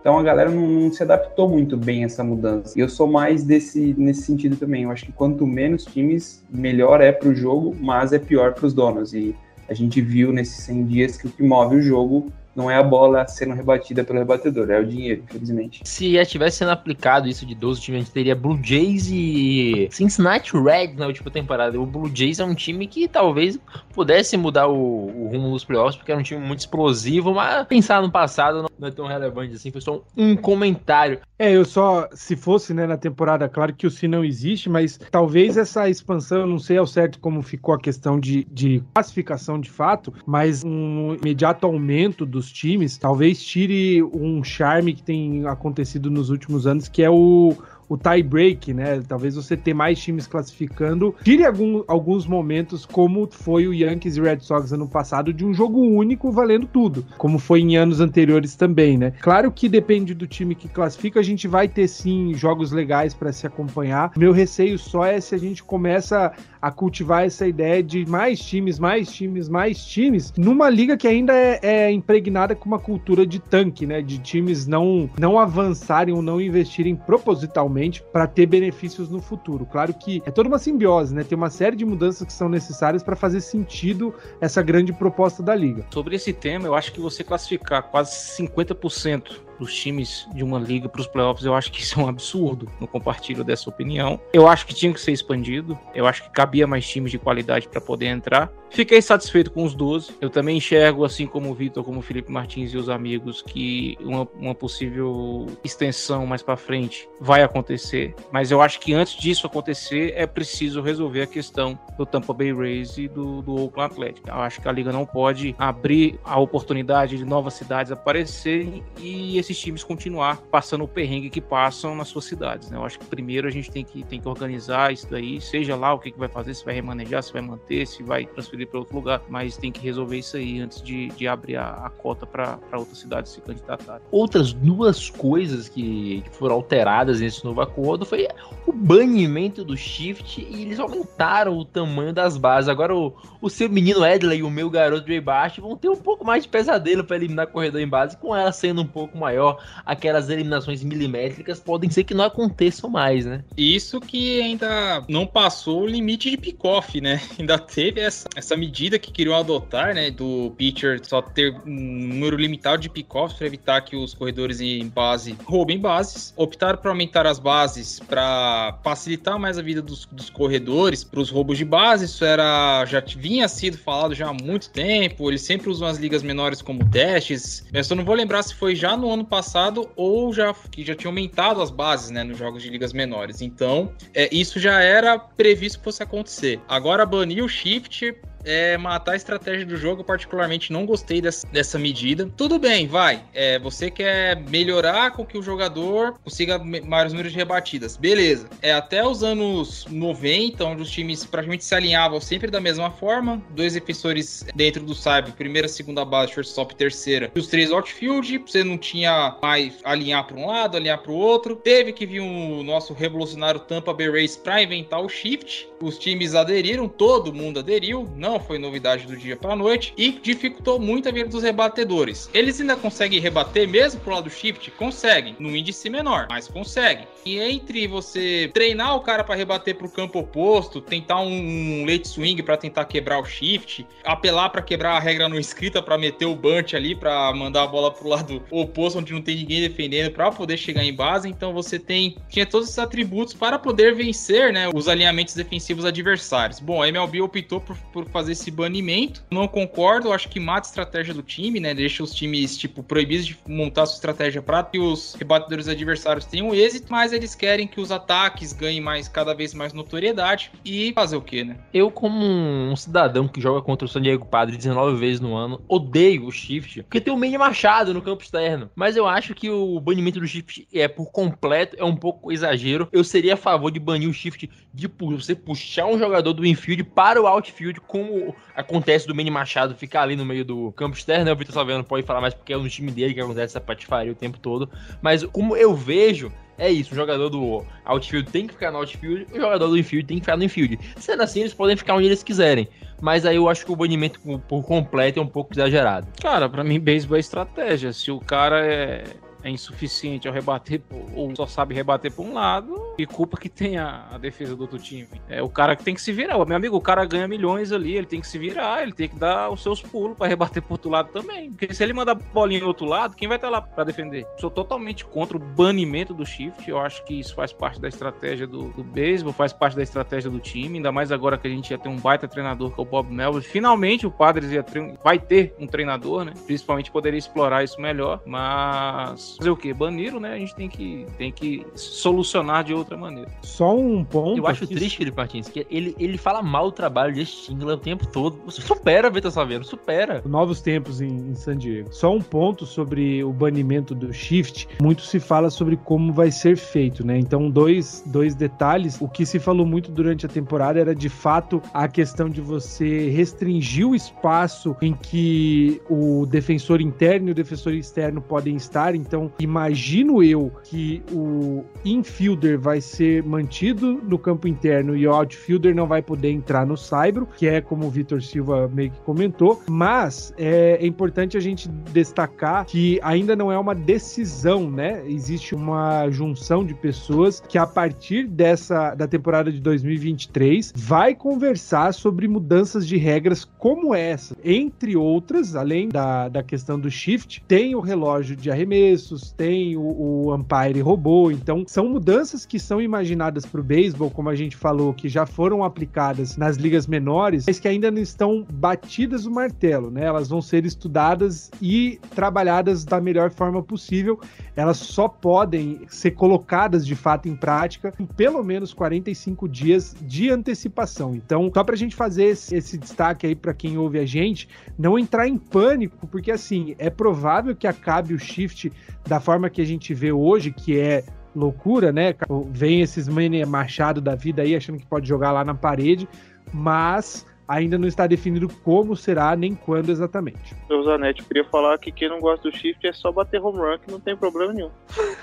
Então a galera não, não, se adaptou muito bem a essa mudança. E eu sou mais desse nesse sentido também. Eu acho que quanto menos times, melhor é para o jogo, mas é pior para os donos. E a gente viu nesses 100 dias que o que move o jogo não é a bola sendo rebatida pelo rebatedor, é o dinheiro, infelizmente. Se já tivesse sendo aplicado isso de 12 times, a gente teria Blue Jays e Cincinnati Reds na última temporada. O Blue Jays é um time que talvez pudesse mudar o, o rumo dos playoffs, porque era um time muito explosivo, mas pensar no passado não, é tão relevante assim, foi só um comentário. É, eu só, se fosse, né, na temporada, claro que o se não existe, mas talvez essa expansão, eu não sei ao certo como ficou a questão de, de classificação de fato, mas um imediato aumento dos times, talvez tire um charme que tem acontecido nos últimos anos, que é o, o tie break, né? Talvez você ter mais times classificando, tire algum, alguns momentos, como foi o Yankees e Red Sox ano passado, de um jogo único valendo tudo, como foi em anos anteriores também, né? Claro que depende do time que classifica, a gente vai ter sim jogos legais para se acompanhar. Meu receio só é se a gente começa a cultivar essa ideia de mais times, mais times, mais times, numa liga que ainda é, é impregnada com uma cultura de tanque, né? De times não, não avançarem ou não investirem propositalmente para ter benefícios no futuro. Claro que é toda uma simbiose, né? Tem uma série de mudanças que são necessárias para fazer sentido essa grande proposta da liga. Sobre esse tema, eu acho que você classificar quase 50% dos times de uma liga para os playoffs, eu acho que isso é um absurdo. Não compartilho dessa opinião. Eu acho que tinha que ser expandido. Eu acho que cabia mais times de qualidade para poder entrar. Fiquei satisfeito com os 12. Eu também enxergo, assim como o Vitor, como o Felipe Martins e os amigos, que uma, uma possível extensão mais para frente vai acontecer. Mas eu acho que antes disso acontecer, é preciso resolver a questão do Tampa Bay Rays e do, do Oakland Athletic. Eu acho que a liga não pode abrir a oportunidade de novas cidades aparecerem e esses times continuar passando o perrengue que passam nas suas cidades. Né? Eu acho que primeiro a gente tem que, tem que organizar isso daí, seja lá o que, que vai fazer, se vai remanejar, se vai manter, se vai transferir para outro lugar, mas tem que resolver isso aí antes de, de abrir a, a cota para outras cidades se candidatarem. Outras duas coisas que, que foram alteradas nesse novo acordo foi o banimento do shift e eles aumentaram o tamanho das bases. Agora o, o seu menino Edley e o meu garoto Jay Bart vão ter um pouco mais de pesadelo para eliminar corredor em base, com ela sendo um pouco maior maior, aquelas eliminações milimétricas podem ser que não aconteçam mais, né? Isso que ainda não passou o limite de pick-off, né? Ainda teve essa, essa medida que queriam adotar, né? Do pitcher só ter um número limitado de pick-offs para evitar que os corredores em base roubem bases. Optaram para aumentar as bases para para facilitar mais a vida dos, dos corredores para os roubos de base. Isso era já vinha sido falado já há muito tempo. Eles sempre usam as ligas menores como testes. Eu só não vou lembrar se foi já no ano passado ou já que já tinha aumentado as bases, né, nos jogos de ligas menores. Então, é, isso já era previsto que fosse acontecer. Agora banir o shift é matar a estratégia do jogo, particularmente não gostei dessa, dessa medida. Tudo bem, vai. É, você quer melhorar com que o jogador consiga maiores números de rebatidas. Beleza. É até os anos 90, onde os times praticamente se alinhavam sempre da mesma forma. Dois defensores dentro do cyber, primeira, segunda base, shortstop, terceira. E os três outfield. Você não tinha mais alinhar para um lado, alinhar para o outro. Teve que vir o nosso revolucionário Tampa Bay Rays para inventar o shift. Os times aderiram, todo mundo aderiu. Não não foi novidade do dia para a noite e dificultou muito a vida dos rebatedores. Eles ainda conseguem rebater mesmo pro lado shift? Conseguem, no índice menor, mas conseguem. E entre você treinar o cara para rebater pro campo oposto, tentar um late swing para tentar quebrar o shift, apelar para quebrar a regra não escrita para meter o bunch ali para mandar a bola pro lado oposto onde não tem ninguém defendendo para poder chegar em base, então você tem tinha todos esses atributos para poder vencer, né, os alinhamentos defensivos adversários. Bom, a MLB optou por, por fazer esse banimento. Não concordo, acho que mata a estratégia do time, né? Deixa os times, tipo, proibidos de montar sua estratégia para que os rebatedores adversários tenham êxito, mas eles querem que os ataques ganhem mais, cada vez mais notoriedade e fazer o quê, né? Eu, como um cidadão que joga contra o San Diego Padre 19 vezes no ano, odeio o shift, porque tem o Manny Machado no campo externo. Mas eu acho que o banimento do shift é por completo, é um pouco exagero. Eu seria a favor de banir o shift de você puxar um jogador do infield para o outfield, como acontece do Manny Machado ficar ali no meio do campo externo, né? O Vitor Salviano pode falar mais porque é no time dele que acontece essa patifaria o tempo todo. Mas como eu vejo, é isso, o jogador do outfield tem que ficar no outfield, o jogador do infield tem que ficar no infield. Sendo assim, eles podem ficar onde eles quiserem. Mas aí eu acho que o banimento por completo é um pouco exagerado. Cara, para mim, beisebol é estratégia. Se o cara é é insuficiente ao rebater, ou só sabe rebater por um lado, e culpa que tem a, a, defesa do outro time. É o cara que tem que se virar. Meu amigo, o cara ganha milhões ali, ele tem que se virar, ele tem que dar os seus pulos para rebater pro outro lado também. Porque se ele mandar bolinha do outro lado, quem vai estar lá para defender? Sou totalmente contra o banimento do shift. Eu acho que isso faz parte da estratégia do, do beisebol, faz parte da estratégia do time. Ainda mais agora que a gente ia ter um baita treinador que é o Bob Melville. Finalmente o Padres ia vai ter um treinador, né? Principalmente poderia explorar isso melhor. Mas fazer o quê? Baniram, né? A gente tem que, tem que solucionar de outra maneira. Só um ponto. Eu acho aqui... triste, Felipe Martins, que ele, ele fala mal do trabalho de Stingler o tempo todo. Você supera, Vitor Saveiro, supera. Novos tempos em, em San Diego. Só um ponto sobre o banimento do shift. Muito se fala sobre como vai ser feito, né? Então, dois, dois detalhes. O que se falou muito durante a temporada era de fato a questão de você restringir o espaço em que o defensor interno e o defensor externo podem estar. Então, então, imagino eu que o infielder vai ser mantido no campo interno e o outfielder não vai poder entrar no saibro, que é como o Vitor Silva meio que comentou. Mas é, é importante a gente destacar que ainda não é uma decisão, né? Existe uma junção de pessoas que a partir dessa da temporada de 2023 vai conversar sobre mudanças de regras como essa. Entre outras, além da, da questão do shift, tem o relógio de arremesso tem o, o umpire robô. Então, são mudanças que são imaginadas para o beisebol, como a gente falou, que já foram aplicadas nas ligas menores, mas que ainda não estão batidas o martelo, né? Elas vão ser estudadas e trabalhadas da melhor forma possível. Elas só podem ser colocadas de fato em prática em pelo menos 45 dias de antecipação. Então, só para a gente fazer esse, esse destaque aí para quem ouve a gente, não entrar em pânico, porque assim, é provável que acabe o shift da forma que a gente vê hoje, que é loucura, né? Vem esses Mane Machado da vida aí achando que pode jogar lá na parede, mas ainda não está definido como será nem quando exatamente. O Zanetti queria falar que quem não gosta do shift é só bater home run, que não tem problema nenhum.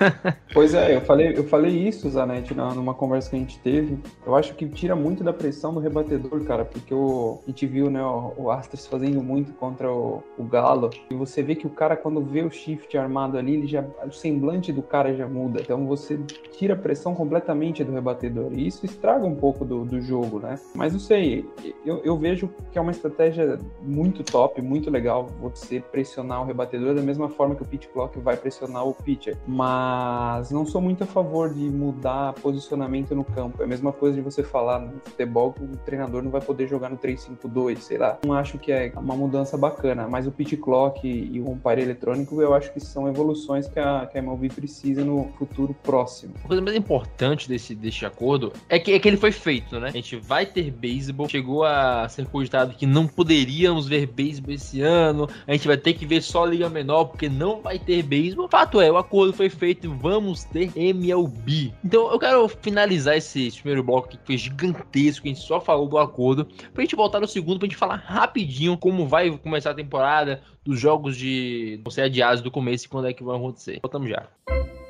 pois é, eu falei, eu falei isso, Zanetti, numa conversa que a gente teve. Eu acho que tira muito da pressão do rebatedor, cara, porque o, a gente viu né, o, o Astros fazendo muito contra o, o Galo, e você vê que o cara, quando vê o shift armado ali, ele já, o semblante do cara já muda. Então você tira a pressão completamente do rebatedor, e isso estraga um pouco do, do jogo, né? Mas não sei, eu, eu eu vejo que é uma estratégia muito top, muito legal você pressionar o rebatedor da mesma forma que o pitch clock vai pressionar o pitcher. Mas não sou muito a favor de mudar posicionamento no campo. É a mesma coisa de você falar no futebol que o treinador não vai poder jogar no 3-5-2, sei lá. Não acho que é uma mudança bacana, mas o pitch clock e o umpire eletrônico eu acho que são evoluções que a, que a MLB precisa no futuro próximo. A coisa mais importante desse, desse acordo é que, é que ele foi feito, né? A gente vai ter beisebol. Chegou a ser cogitado que não poderíamos ver beisebol esse ano. A gente vai ter que ver só Liga Menor, porque não vai ter beisebol. Fato é, o acordo foi feito vamos ter MLB. Então eu quero finalizar esse, primeiro bloco que foi gigantesco. A gente só falou do acordo. Pra gente voltar no segundo, pra gente falar rapidinho como vai começar a temporada, dos jogos de sei adiados do começo e quando é que vão acontecer. Voltamos já. Chegando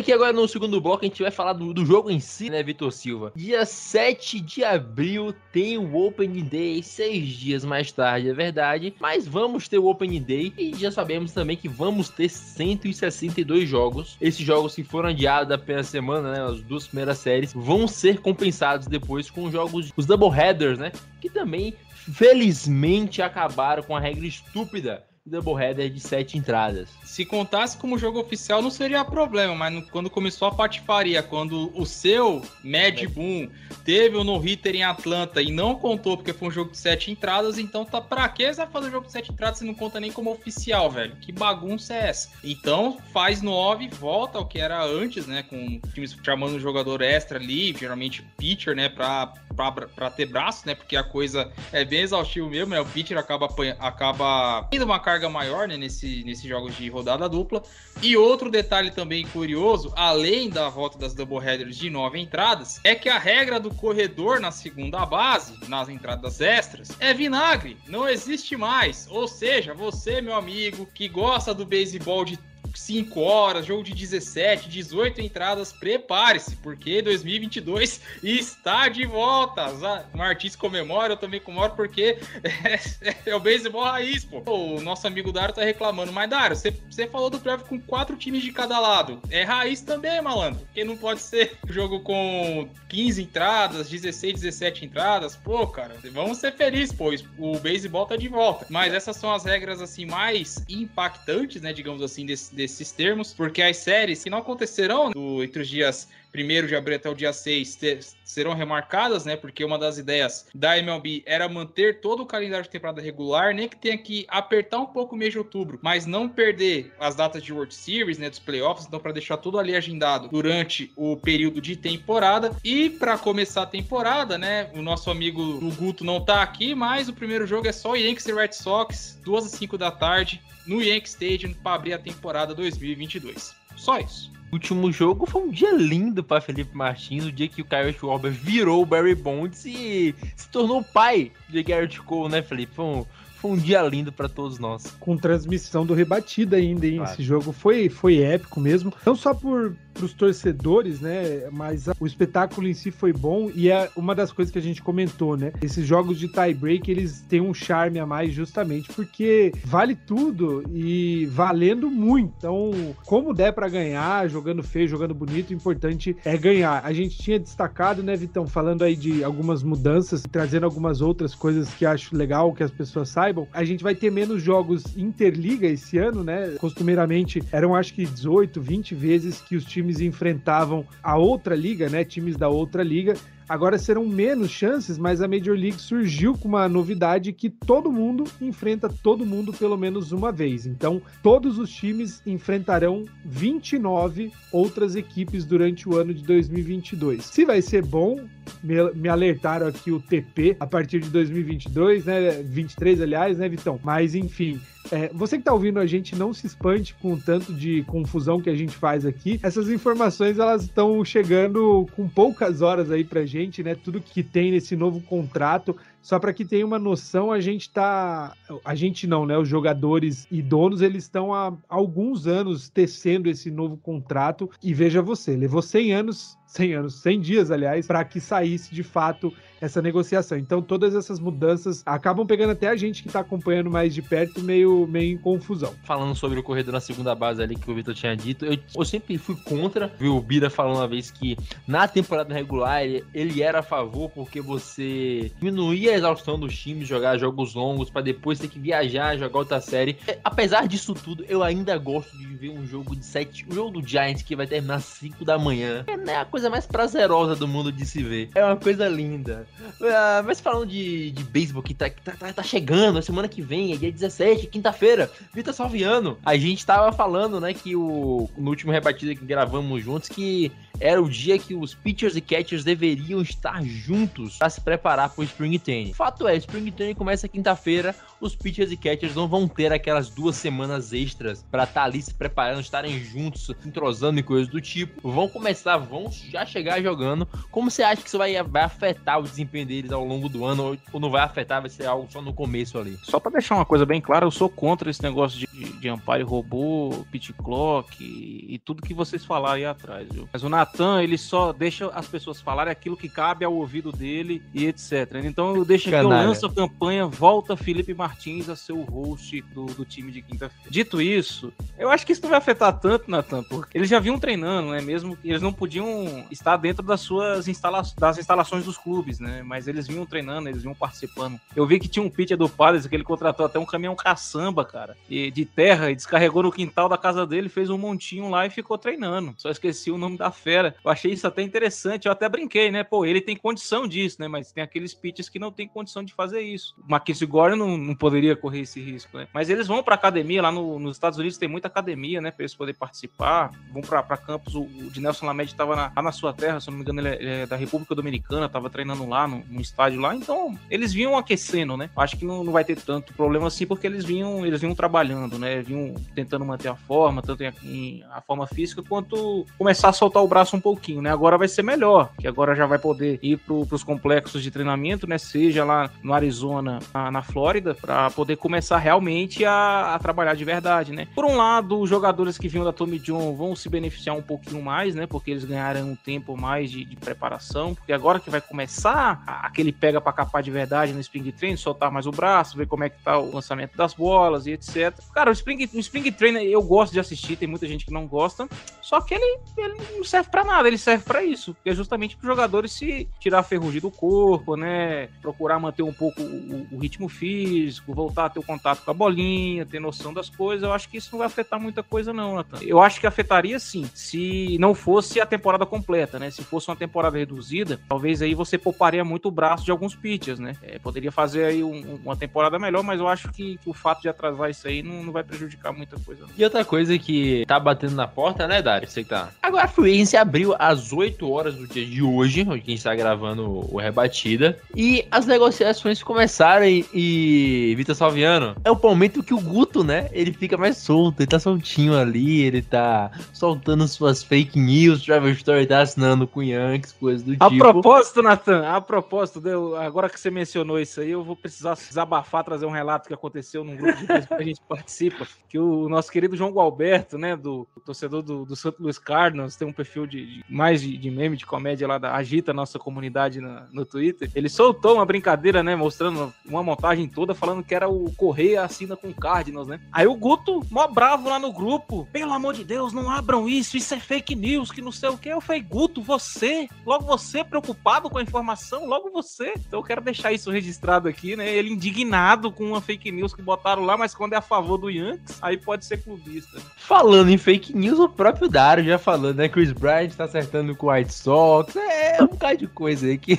aqui agora no segundo bloco, a gente vai falar do, do jogo em si, né, Vitor Silva? Dia 7 de abril tem o Opening Day, seis dias mais tarde, é verdade. Mas vamos ter o Opening Day e já sabemos também que vamos ter 162 jogos. Esses jogos que foram adiados apenas semana, né, as duas primeiras séries, vão ser compensados depois com jogos, os Double Headers, né, que também felizmente acabaram com a regra estúpida doubleheader de sete entradas. Se contasse como jogo oficial, não seria problema, mas no, quando começou a patifaria, quando o seu Mad Boom teve o no-hitter em Atlanta e não contou porque foi um jogo de sete entradas, então tá pra que você fazer um jogo de sete entradas se não conta nem como oficial, velho? Que bagunça é essa? Então faz nove, volta ao que era antes, né? Com times chamando o jogador extra ali, geralmente pitcher, né? Pra, pra, pra ter braço, né? Porque a coisa é bem exaustiva mesmo, né? O pitcher acaba, acaba tendo uma carga maior, né? Nesse, nesses jogos de rodada dupla. E outro detalhe também curioso, além da volta das doubleheaders de nove entradas, é que a regra do corredor na segunda base, nas entradas extras, é vinagre, não existe mais. Ou seja, você, meu amigo, que gosta do beisebol de 5 horas, jogo de 17, 18 entradas, prepare-se, porque 2022 está de volta. O Martins comemora, eu também comemoro, porque é, é o beisebol raiz, pô. O nosso amigo Dário tá reclamando, mas Dário, você, falou do playoff com quatro times de cada lado. É raiz também, malandro, porque não pode ser jogo com 15 entradas, 16, 17 entradas. Pô, cara, vamos ser felizes, pô, o beisebol tá de volta. Mas essas são as regras, assim, mais impactantes, né, digamos assim, desse desses termos, porque as séries que não acontecerão do, entre os dias 1 de abril até o dia 6 ter, serão remarcadas, né? Porque uma das ideias da MLB era manter todo o calendário de temporada regular, nem que tenha que apertar um pouco o mês de outubro, mas não perder as datas de World Series, né? Dos playoffs, então para deixar tudo ali agendado durante o período de temporada. E para começar a temporada, né? O nosso amigo o Guto não tá aqui, mas o primeiro jogo é só Yankees e Red Sox, 2 às 5 da tarde, no Yankee Stadium para abrir a temporada 2022. Só isso. O último jogo foi um dia lindo para Felipe Martins, o dia que o Kyle Schwarber virou o Barry Bonds e se tornou pai de Garrett Cole, né, Felipe? Foi um, foi um dia lindo para todos nós. Com transmissão do Rebatida ainda, hein? Claro. Esse jogo foi, foi épico mesmo. Não só por para os torcedores, né? Mas o espetáculo em si foi bom e é uma das coisas que a gente comentou, né? Esses jogos de tie break eles têm um charme a mais justamente porque vale tudo e valendo muito. Então, como der para ganhar, jogando feio, jogando bonito, o importante é ganhar. A gente tinha destacado, né, Vitão, falando aí de algumas mudanças, trazendo algumas outras coisas que acho legal que as pessoas saibam. A gente vai ter menos jogos interliga esse ano, né? Costumeiramente eram acho que 18, 20 vezes que os times times enfrentavam a outra liga, né? Times da outra liga. Agora serão menos chances, mas a Major League surgiu com uma novidade que todo mundo enfrenta todo mundo pelo menos uma vez. Então, todos os times enfrentarão 29 outras equipes durante o ano de 2022. Se vai ser bom, me, me alertaram aqui o TP a partir de 2022, né? 23, aliás, né, Vitão? Mas enfim, é, você que está ouvindo a gente, não se espante com o tanto de confusão que a gente faz aqui. Essas informações elas estão chegando com poucas horas aí pra gente, né? Tudo que tem nesse novo contrato Só para que tenha uma noção, a gente tá. A gente não, né? Os jogadores e donos, eles estão há alguns anos tecendo esse novo contrato. E veja você, levou 100 anos 100 anos, 100 dias, aliás, para que saísse de fato essa negociação. Então, todas essas mudanças acabam pegando até a gente que está acompanhando mais de perto, meio, meio em confusão. Falando sobre o corredor na segunda base ali que o Vitor tinha dito, eu, eu sempre fui contra. Vi o Bira falando uma vez que na temporada regular ele, ele era a favor porque você diminuía a exaustão dos times, jogar jogos longos para depois ter que viajar, jogar outra série. É, apesar disso tudo, eu ainda gosto de ver um jogo de 7, um jogo do Giants que vai terminar às 5 da manhã. É né, a coisa mais prazerosa do mundo de se ver. É uma coisa linda. Uh, mas falando de, de beisebol que, tá, tá, tá, chegando, semana que vem, é dia 17, quinta-feira, Vitor Salviano. A gente tava falando, né, que o, no último rebatida que gravamos juntos, que era o dia que os pitchers e catchers deveriam estar juntos para se preparar para o Spring Training. Fato é, Spring Training começa quinta-feira, os pitchers e catchers não vão ter aquelas duas semanas extras para estar tá ali se preparando, estarem juntos, entrosando e coisas do tipo. Vão começar, vão já chegar jogando. Como você acha que isso vai, vai afetar o desempenho deles ao longo do ano ou não vai afetar, vai ser algo só no começo ali? Só para deixar uma coisa bem clara, eu sou contra esse negócio de, de, robô, pitch clock e, e, tudo que vocês falaram aí atrás, viu? Mas o Natan, ele só deixa as pessoas falarem aquilo que cabe ao ouvido dele e etc. Então eu deixo aqui, eu lanço a campanha, volta Felipe Martins a ser o host do, do time de quinta-feira. Dito isso, eu acho que isso não vai afetar tanto, Natan, porque eles já vinham treinando, né? Mesmo que eles não podiam estar dentro das suas instala das instalações dos clubes, né? Mas eles vinham treinando, eles vinham participando. Eu vi que tinha um pitcher do Padres que ele contratou até um caminhão caçamba, cara, e, de terra e descarregou no quintal da casa dele, fez um montinho lá e ficou treinando. Só esqueci o nome da fera. Eu achei isso até interessante. Eu até brinquei, né? Pô, ele tem condição disso, né? Mas tem aqueles pitchers que não tem condição de fazer isso. O Mackenzie Gordon não, não poderia correr esse risco, né? Mas eles vão pra academia, lá no, nos Estados Unidos tem muita academia, né? Pra eles poderem participar. Vão pra campus. O, o de Nelson Lamed tava na, lá na sua terra, se não me engano, ele é, ele é da República Dominicana, tava treinando lá, no, no, estádio lá. Então, eles vinham aquecendo, né? Acho que não, não vai ter tanto problema assim, porque eles vinham, eles vinham trabalhando, né? Vinham tentando manter a forma, tanto em, em a forma física, quanto começar a soltar o braço um pouquinho, né? Agora vai ser melhor, que agora já vai poder ir para os complexos de treinamento, né? Seja lá no Arizona, na, na Flórida, para poder começar realmente a, a, trabalhar de verdade, né? Por um lado, os jogadores que vinham da Tommy John vão se beneficiar um pouquinho mais, né? Porque eles ganharam um tempo mais de, de preparação, porque agora que vai começar aquele pega para capar de verdade no Spring Training, soltar mais o braço, ver como é que tá o lançamento das bolas e etc. Cara, o Spring, o Spring Training eu gosto de assistir, tem muita gente que não gosta, só que ele, ele não serve para nada, ele serve para isso, que é justamente para os jogadores se tirar a ferrugem do corpo, né? Procurar manter um pouco o, o, ritmo físico, voltar a ter o contato com a bolinha, ter noção das coisas. Eu acho que isso não vai afetar muita coisa, não, Nathan. Eu acho que afetaria sim, se não fosse a temporada completa, né? Se fosse uma temporada reduzida, talvez aí você pouparia muito o braço de alguns pitchers, né? É, poderia fazer aí um, uma temporada melhor, mas eu acho que, que, o fato de atrasar isso aí não, não vai prejudicar muita coisa. Não. E outra coisa que tá batendo na porta, né, Dário? Você que tá. Agora a Agency abriu às 8 horas do dia de hoje, onde a gente tá gravando o Rebatida. E as negociações começaram e, e Vitor Salviano, é o momento que o Guto, né? Ele fica mais solto, ele tá soltinho ali, ele tá soltando suas fake news, Travel Story tá assinando com Yankees, coisas do tipo. A propósito, Nathan, a propósito, deu, agora que você mencionou isso aí, eu vou precisar desabafar, trazer um relato que aconteceu num grupo de que a gente participa, que o nosso querido João Gualberto, né, do, do torcedor do, do Santo Luiz Cardinals, tem um perfil de, de mais de, de, meme, de comédia lá da Agita, nossa comunidade na, no Twitter. Ele soltou uma brincadeira, né, mostrando uma montagem toda, falando que era o Correia assina com Cardinals, né. Aí o Guto, mó bravo lá no grupo, pelo amor de Deus, não abram isso, isso é fake news, que não sei o que. Eu falei, Guto, você, logo você preocupado com a informação, logo você. Então eu quero deixar isso registrado aqui, né, ele indignado com uma fake news que botaram lá, mas quando é a favor do Yankees, aí pode ser clubista. Falando em fake news, o próprio Dário já falou, né? Chris Bryant tá acertando com o White Sox. É um bocado de coisa aí que.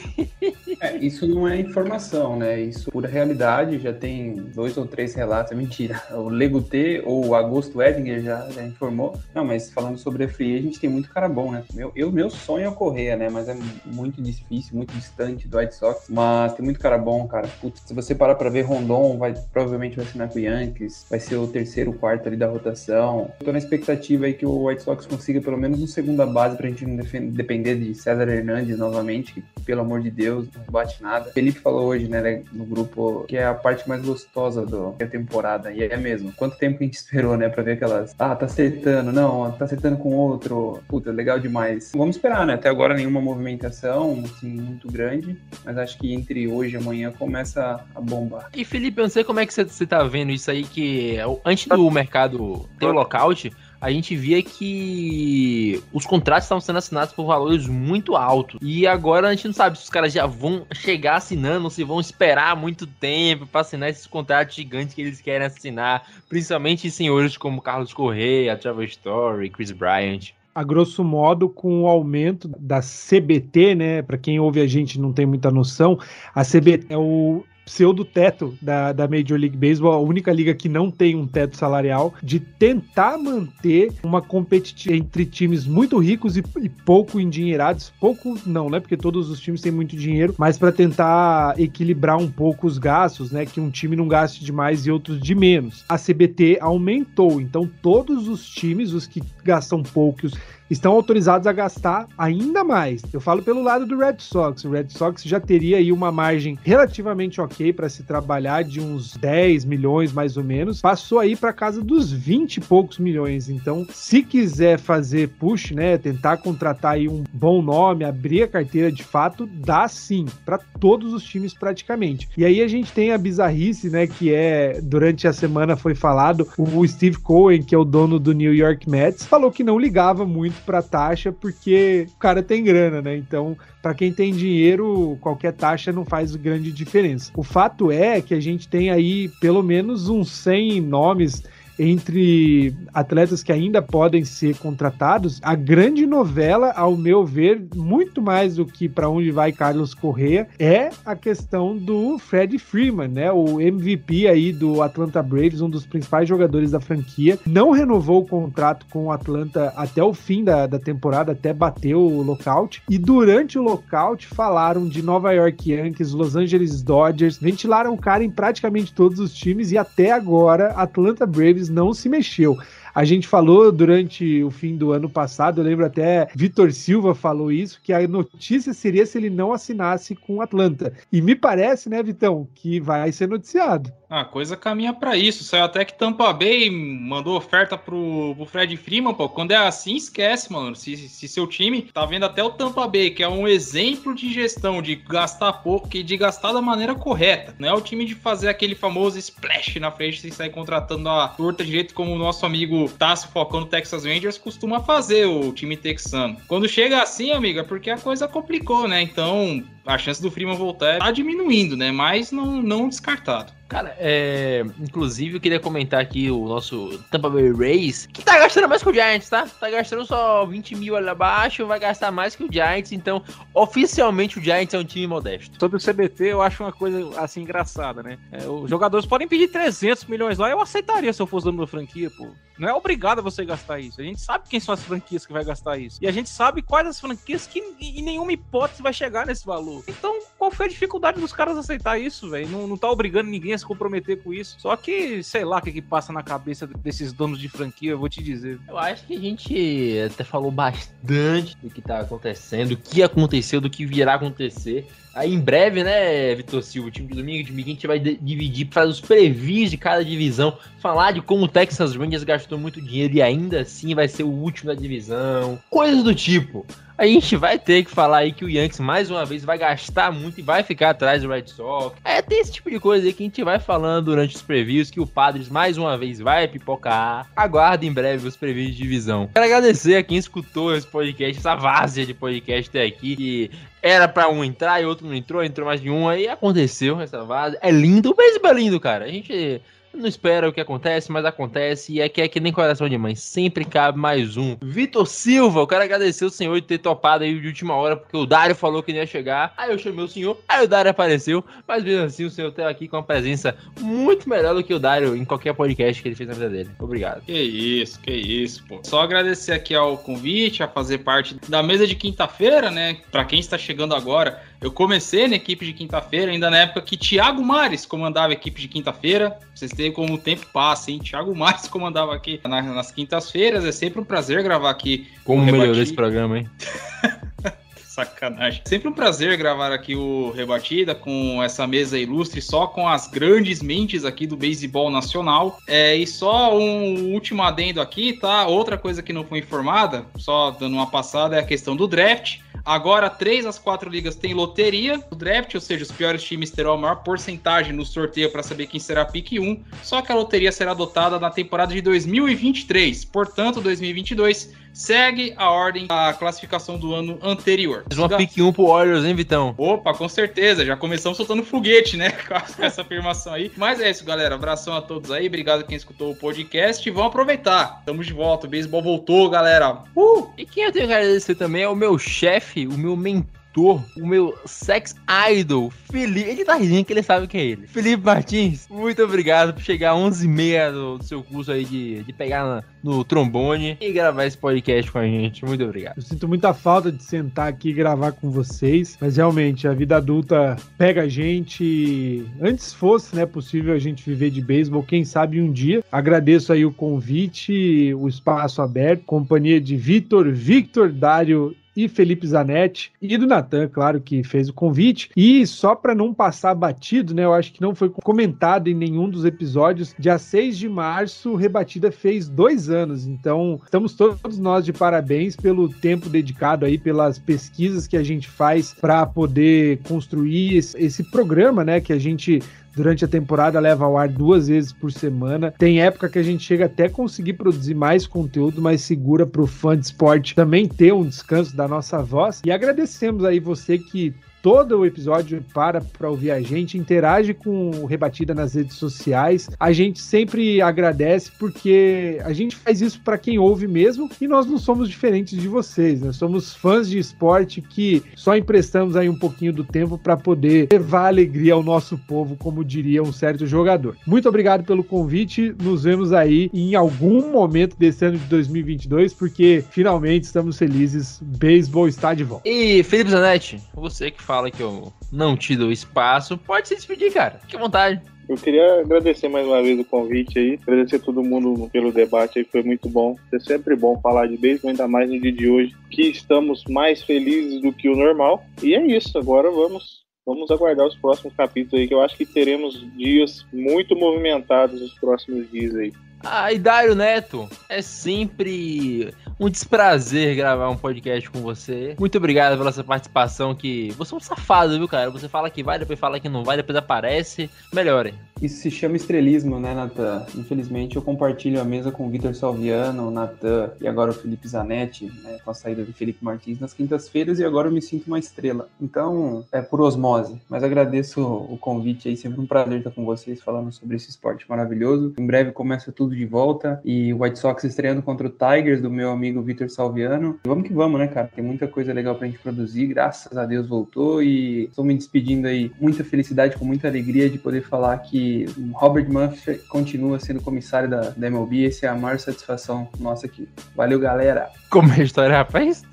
É, isso não é informação, né? Isso é pura realidade. Já tem dois ou três relatos. É mentira. O Lego T ou o Augusto Edinger já, já informou. Não, mas falando sobre a Free, a gente tem muito cara bom, né? Meu, eu, meu sonho é correr, né? Mas é muito difícil, muito distante do White Sox. Mas tem muito cara bom, cara. Putz, se você parar pra ver, Rondon vai, provavelmente vai assinar com o Yankees. Vai ser o terceiro, quarto ali da rotação. Eu tô na expectativa aí que o White Sox consiga pelo menos um segunda base pra gente não depender de César Hernandes novamente, que pelo amor de Deus, não bate nada. O Felipe falou hoje, né, no grupo, que é a parte mais gostosa do, da temporada, e é mesmo. Quanto tempo que a gente esperou, né, pra ver aquelas, ah, tá acertando, não, tá acertando com outro, puta, legal demais. Vamos esperar, né, até agora nenhuma movimentação, assim, muito grande, mas acho que entre hoje e amanhã começa a bombar. E Felipe, eu não sei como é que você, tá vendo isso aí, que antes do mercado ter o lockout, a gente via que os contratos estavam sendo assinados por valores muito altos. E agora a gente não sabe se os caras já vão chegar assinando, se vão esperar muito tempo para assinar esses contratos gigantes que eles querem assinar, principalmente senhores como Carlos Correia, Trevor Story, Chris Bryant a grosso modo, com o aumento da CBT, né? Para quem ouve a gente não tem muita noção, a CBT é o pseudo teto da, da Major League Baseball, a única liga que não tem um teto salarial, de tentar manter uma competição entre times muito ricos e, e, pouco endinheirados. Pouco não, né? Porque todos os times têm muito dinheiro, mas para tentar equilibrar um pouco os gastos, né? Que um time não gaste de mais e outros de menos. A CBT aumentou, então todos os times, os que gastam pouco, os estão autorizados a gastar ainda mais. Eu falo pelo lado do Red Sox. O Red Sox já teria aí uma margem relativamente ok para se trabalhar de uns 10 milhões mais ou menos. Passou aí para casa dos 20 e poucos milhões. Então, se quiser fazer push, né, tentar contratar aí um bom nome, abrir a carteira de fato, dá sim para todos os times praticamente. E aí a gente tem a bizarrice, né, que é durante a semana foi falado o Steve Cohen, que é o dono do New York Mets, falou que não ligava muito para taxa porque o cara tem grana, né? Então, para quem tem dinheiro, qualquer taxa não faz grande diferença. O fato é que a gente tem aí pelo menos uns 100 nomes entre atletas que ainda podem ser contratados, a grande novela, ao meu ver, muito mais do que para onde vai Carlos Correa, é a questão do Fred Freeman, né? O MVP aí do Atlanta Braves, um dos principais jogadores da franquia, não renovou o contrato com o Atlanta até o fim da, da temporada, até bater o lockout. E durante o lockout falaram de Nova York Yankees, Los Angeles Dodgers, ventilaram o cara em praticamente todos os times e até agora Atlanta Braves não se mexeu. A gente falou durante o fim do ano passado, eu lembro até Vitor Silva falou isso, que a notícia seria se ele não assinasse com o Atlanta. E me parece, né, Vitão, que vai ser noticiado. A coisa caminha para isso. Saiu até que Tampa Bay mandou oferta pro, pro Fred Freeman, pô. Quando é assim, esquece, mano. Se, se seu time tá vendo até o Tampa Bay, que é um exemplo de gestão, de gastar pouco e de gastar da maneira correta. Não é o time de fazer aquele famoso splash na frente e sair contratando a torta de jeito como o nosso amigo Tassi focando Texas Rangers costuma fazer, o time texano. Quando chega assim, amiga, é porque a coisa complicou, né? Então, a chance do Freeman voltar tá diminuindo, né? Mas não, não descartado. Cara, é. Inclusive, eu queria comentar aqui o nosso Tampa Bay Rays, que tá gastando mais que o Giants, tá? Tá gastando só 20 mil ali abaixo, vai gastar mais que o Giants, então, oficialmente, o Giants é um time modesto. Sobre o CBT, eu acho uma coisa assim engraçada, né? É, os jogadores podem pedir 300 milhões lá, eu aceitaria se eu fosse dono da franquia, pô. Não é obrigado a você gastar isso. A gente sabe quem são as franquias que vai gastar isso. E a gente sabe quais as franquias que em nenhuma hipótese vai chegar nesse valor. Então, qual foi a dificuldade dos caras aceitar isso, velho? Não, não tá obrigando ninguém a se comprometer com isso. Só que, sei lá o que, que passa na cabeça desses donos de franquia, eu vou te dizer. Eu acho que a gente até falou bastante do que tá acontecendo, do que aconteceu, do que virá acontecer. Aí em breve, né, Vitor Silva, o time de domingo, de domingo a gente vai dividir para os previews de cada divisão, falar de como o Texas Rangers gastou muito dinheiro e ainda assim vai ser o último da divisão, coisas do tipo. A gente vai ter que falar aí que o Yankees mais uma vez vai gastar muito e vai ficar atrás do Red Sox. É, tem esse tipo de coisa aí que a gente vai falando durante os previews que o Padres mais uma vez vai pipocar. Aguarde em breve os previews de divisão. Quero agradecer a quem escutou esse podcast, essa várzea de podcast até aqui, que era pra um entrar e outro não entrou, entrou mais de um, aí aconteceu essa vaza. É lindo, o é lindo, cara. A gente não espera o que acontece, mas acontece. E é que é que nem coração de mãe. Sempre cabe mais um. Vitor Silva, eu quero agradecer o senhor de ter topado aí de última hora, porque o Dário falou que não ia chegar. Aí eu chamei o senhor, aí o Dário apareceu. Mas mesmo assim, o senhor tá aqui com uma presença muito melhor do que o Dário em qualquer podcast que ele fez na vida dele. Obrigado. Que isso, que isso, pô. Só agradecer aqui ao convite, a fazer parte da mesa de quinta-feira, né? Pra quem está chegando agora, eu comecei na equipe de quinta-feira, ainda na época que Thiago Mares comandava a equipe de quinta-feira. Vocês têm como o tempo passa, hein? Thiago Mares comandava aqui nas quintas-feiras. É sempre um prazer gravar aqui. Como melhorou esse programa, hein? Sacanagem. Sempre um prazer gravar aqui o Rebatida com essa mesa ilustre, só com as grandes mentes aqui do beisebol nacional. É, e só um último adendo aqui, tá? Outra coisa que não foi informada, só dando uma passada, é a questão do draft. Agora, três das quatro ligas têm loteria do draft, ou seja, os piores times terão a maior porcentagem no sorteio para saber quem será pick 1. Só que a loteria será adotada na temporada de 2023. Portanto, 2022 segue a ordem da classificação do ano anterior. Mais uma pick 1 pro Warriors, hein, Vitão? Opa, com certeza. Já começamos soltando foguete, né? Com essa afirmação aí. Mas é isso, galera. Abração a todos aí. Obrigado a quem escutou o podcast. E vamos aproveitar. Estamos de volta. O beisebol voltou, galera. Uh! E quem eu tenho que agradecer também é o meu chefe, o meu mentor o meu sex idol, Felipe. Ele tá rindo que ele sabe que é ele. Felipe Martins, muito obrigado por chegar às 11h30 do, do, seu curso aí de, de pegar na, no trombone e gravar esse podcast com a gente. Muito obrigado. Eu sinto muita falta de sentar aqui e gravar com vocês, mas realmente a vida adulta pega a gente. Antes fosse né, possível a gente viver de beisebol, quem sabe um dia. Agradeço aí o convite, o espaço aberto, companhia de Vitor, Victor, Dário e Felipe Zanetti e do Natan, claro, que fez o convite. E só para não passar batido, né, eu acho que não foi comentado em nenhum dos episódios, dia 6 de março, Rebatida fez dois anos. Então, estamos todos nós de parabéns pelo tempo dedicado aí, pelas pesquisas que a gente faz para poder construir esse, esse programa, né, que a gente durante a temporada leva ao ar duas vezes por semana. Tem época que a gente chega até conseguir produzir mais conteúdo, mais segura para o fã de esporte também ter um descanso da nossa voz. E agradecemos aí você que todo o episódio para para ouvir a gente, interage com o Rebatida nas redes sociais. A gente sempre agradece porque a gente faz isso para quem ouve mesmo e nós não somos diferentes de vocês, né? Somos fãs de esporte que só emprestamos aí um pouquinho do tempo para poder levar alegria ao nosso povo, como diria um certo jogador. Muito obrigado pelo convite. Nos vemos aí em algum momento desse ano de 2022, porque finalmente estamos felizes. Beisebol está de volta. E Felipe Zanetti, você que fala que eu não te dou espaço, pode se despedir, cara. Fique à vontade. Eu queria agradecer mais uma vez o convite aí, agradecer a todo mundo pelo debate aí, foi muito bom. É sempre bom falar de beisebol, ainda mais no dia de hoje, que estamos mais felizes do que o normal. E é isso, agora vamos vamos aguardar os próximos capítulos aí, que eu acho que teremos dias muito movimentados nos próximos dias aí. Ah, Dário Neto, é sempre um desprazer gravar um podcast com você. Muito obrigado pela sua participação, que você é um safado, viu, cara? Você fala que vai, depois fala que não vai, depois aparece. Melhore. Isso se chama estrelismo, né, Natan? Infelizmente eu compartilho a mesa com o Vitor Salviano, o Natan e agora o Felipe Zanetti, né, com a saída do Felipe Martins nas quintas-feiras e agora eu me sinto uma estrela. Então, é por osmose. Mas agradeço o convite aí, sempre um prazer estar com vocês falando sobre esse esporte maravilhoso. Em breve começa tudo de volta e o White Sox estreando contra o Tigers do meu amigo Vitor Salviano. Vamos que vamos, né, cara? Tem muita coisa legal pra gente produzir, graças a Deus voltou e estou me despedindo aí. Muita felicidade, com muita alegria de poder falar que Robert Murphy continua sendo comissário da, da MLB. Essa é a maior satisfação nossa aqui. Valeu, galera. Como é a história, rapaz?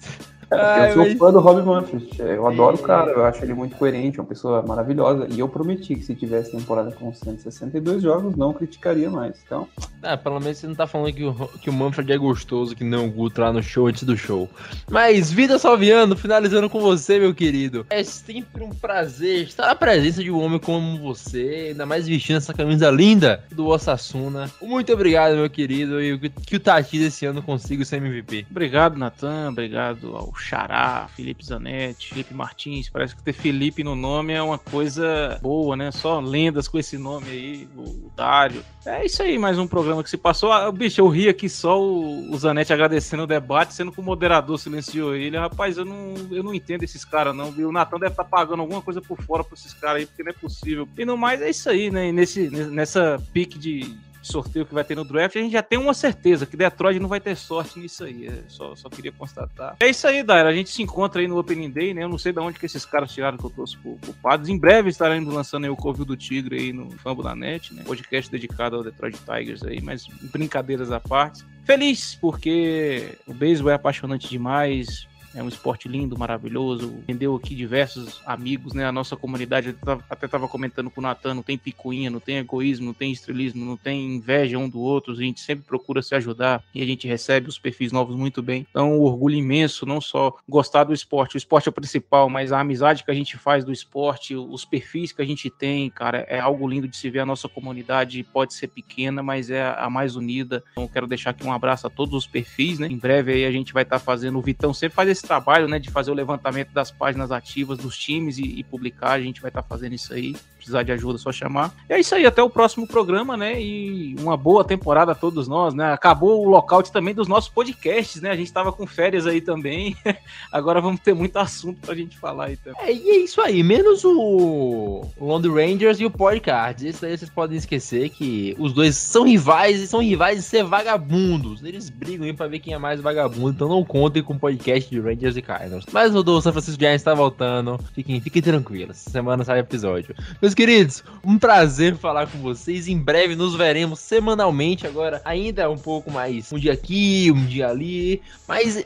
É, eu sou mas... fã do Rob Manfred. Eu adoro o cara, eu acho ele muito coerente, uma pessoa maravilhosa. E eu prometi que se tivesse temporada com 162 jogos, não criticaria mais. Então. Ah, pelo menos você não tá falando que o, que o Manfred é gostoso, que não o Guto lá no show antes do show. Mas, Vida Salviano, finalizando com você, meu querido. É sempre um prazer estar na presença de um homem como você, ainda mais vestindo essa camisa linda do Osasuna. Muito obrigado, meu querido, e que o Tati desse ano consiga ser MVP. Obrigado, Natan. Obrigado ao Xará, Felipe Zanetti, Felipe Martins. Parece que ter Felipe no nome é uma coisa boa, né? Só lendas com esse nome aí, o Dário. É isso aí, mais um programa que se passou. Ah, bicho, eu ri aqui só o, o Zanetti agradecendo o debate, sendo que o moderador silenciou ele. Rapaz, eu não, eu não entendo esses caras, não, viu? O Natan deve estar tá pagando alguma coisa por fora pra esses caras aí, porque não é possível. E no mais é isso aí, né? E nesse, nessa pique de sorteio que vai ter no draft, a gente já tem uma certeza que Detroit não vai ter sorte nisso aí. É, só, só queria constatar. É isso aí, Daira. A gente se encontra aí no Opening Day, né? Eu não sei de onde que esses caras tiraram que eu trouxe culpados. Em breve estaremos lançando aí o Covil do Tigre aí no Fambo da Net, né? Podcast dedicado ao Detroit Tigers aí, mas brincadeiras à parte. Feliz, porque o beisebol é apaixonante demais É um esporte lindo, maravilhoso. Vendeu aqui diversos amigos, né? A nossa comunidade até estava comentando com o Natan, não tem picuinha, não tem egoísmo, não tem estrelismo, não tem inveja um do outro. A gente sempre procura se ajudar e a gente recebe os perfis novos muito bem. Então, um orgulho imenso, não só gostar do esporte, o esporte é o principal, mas a amizade que a gente faz do esporte, os perfis que a gente tem, cara, é algo lindo de se ver. A nossa comunidade pode ser pequena, mas é a mais unida. Então, quero deixar aqui um abraço a todos os perfis, né? Em breve aí a gente vai estar tá fazendo. O Vitão sempre faz esse trabalho, né? De fazer o levantamento das páginas ativas dos times e, e publicar. A gente vai estar tá fazendo isso aí. Precisar de ajuda, é só chamar. E é isso aí, até o próximo programa, né? E uma boa temporada a todos nós, né? Acabou o lockout também dos nossos podcasts, né? A gente tava com férias aí também. Agora vamos ter muito assunto pra gente falar aí também. É, e é isso aí, menos o, London Rangers e o Podcast. Isso aí vocês podem esquecer que os dois são rivais e são rivais de ser vagabundos. Eles brigam aí pra ver quem é mais vagabundo, então não contem com o podcast de Rangers e Cardinals. Mas o do San Francisco Giants tá voltando. Fiquem, fiquem tranquilos. Semana sai episódio. Meus queridos, um prazer falar com vocês. Em breve nos veremos semanalmente. Agora, ainda é um pouco mais um dia aqui, um dia ali. Mas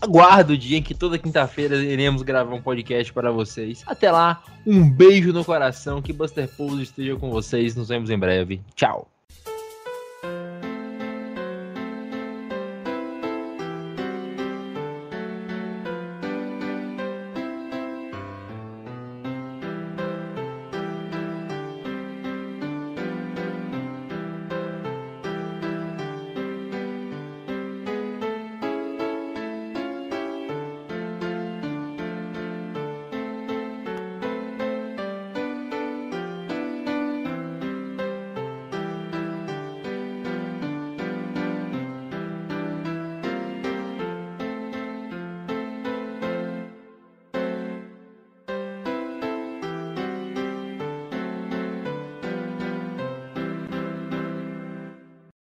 aguardo o dia em que toda quinta-feira iremos gravar um podcast para vocês. Até lá, um beijo no coração. Que Buster Pose esteja com vocês. Nos vemos em breve. Tchau.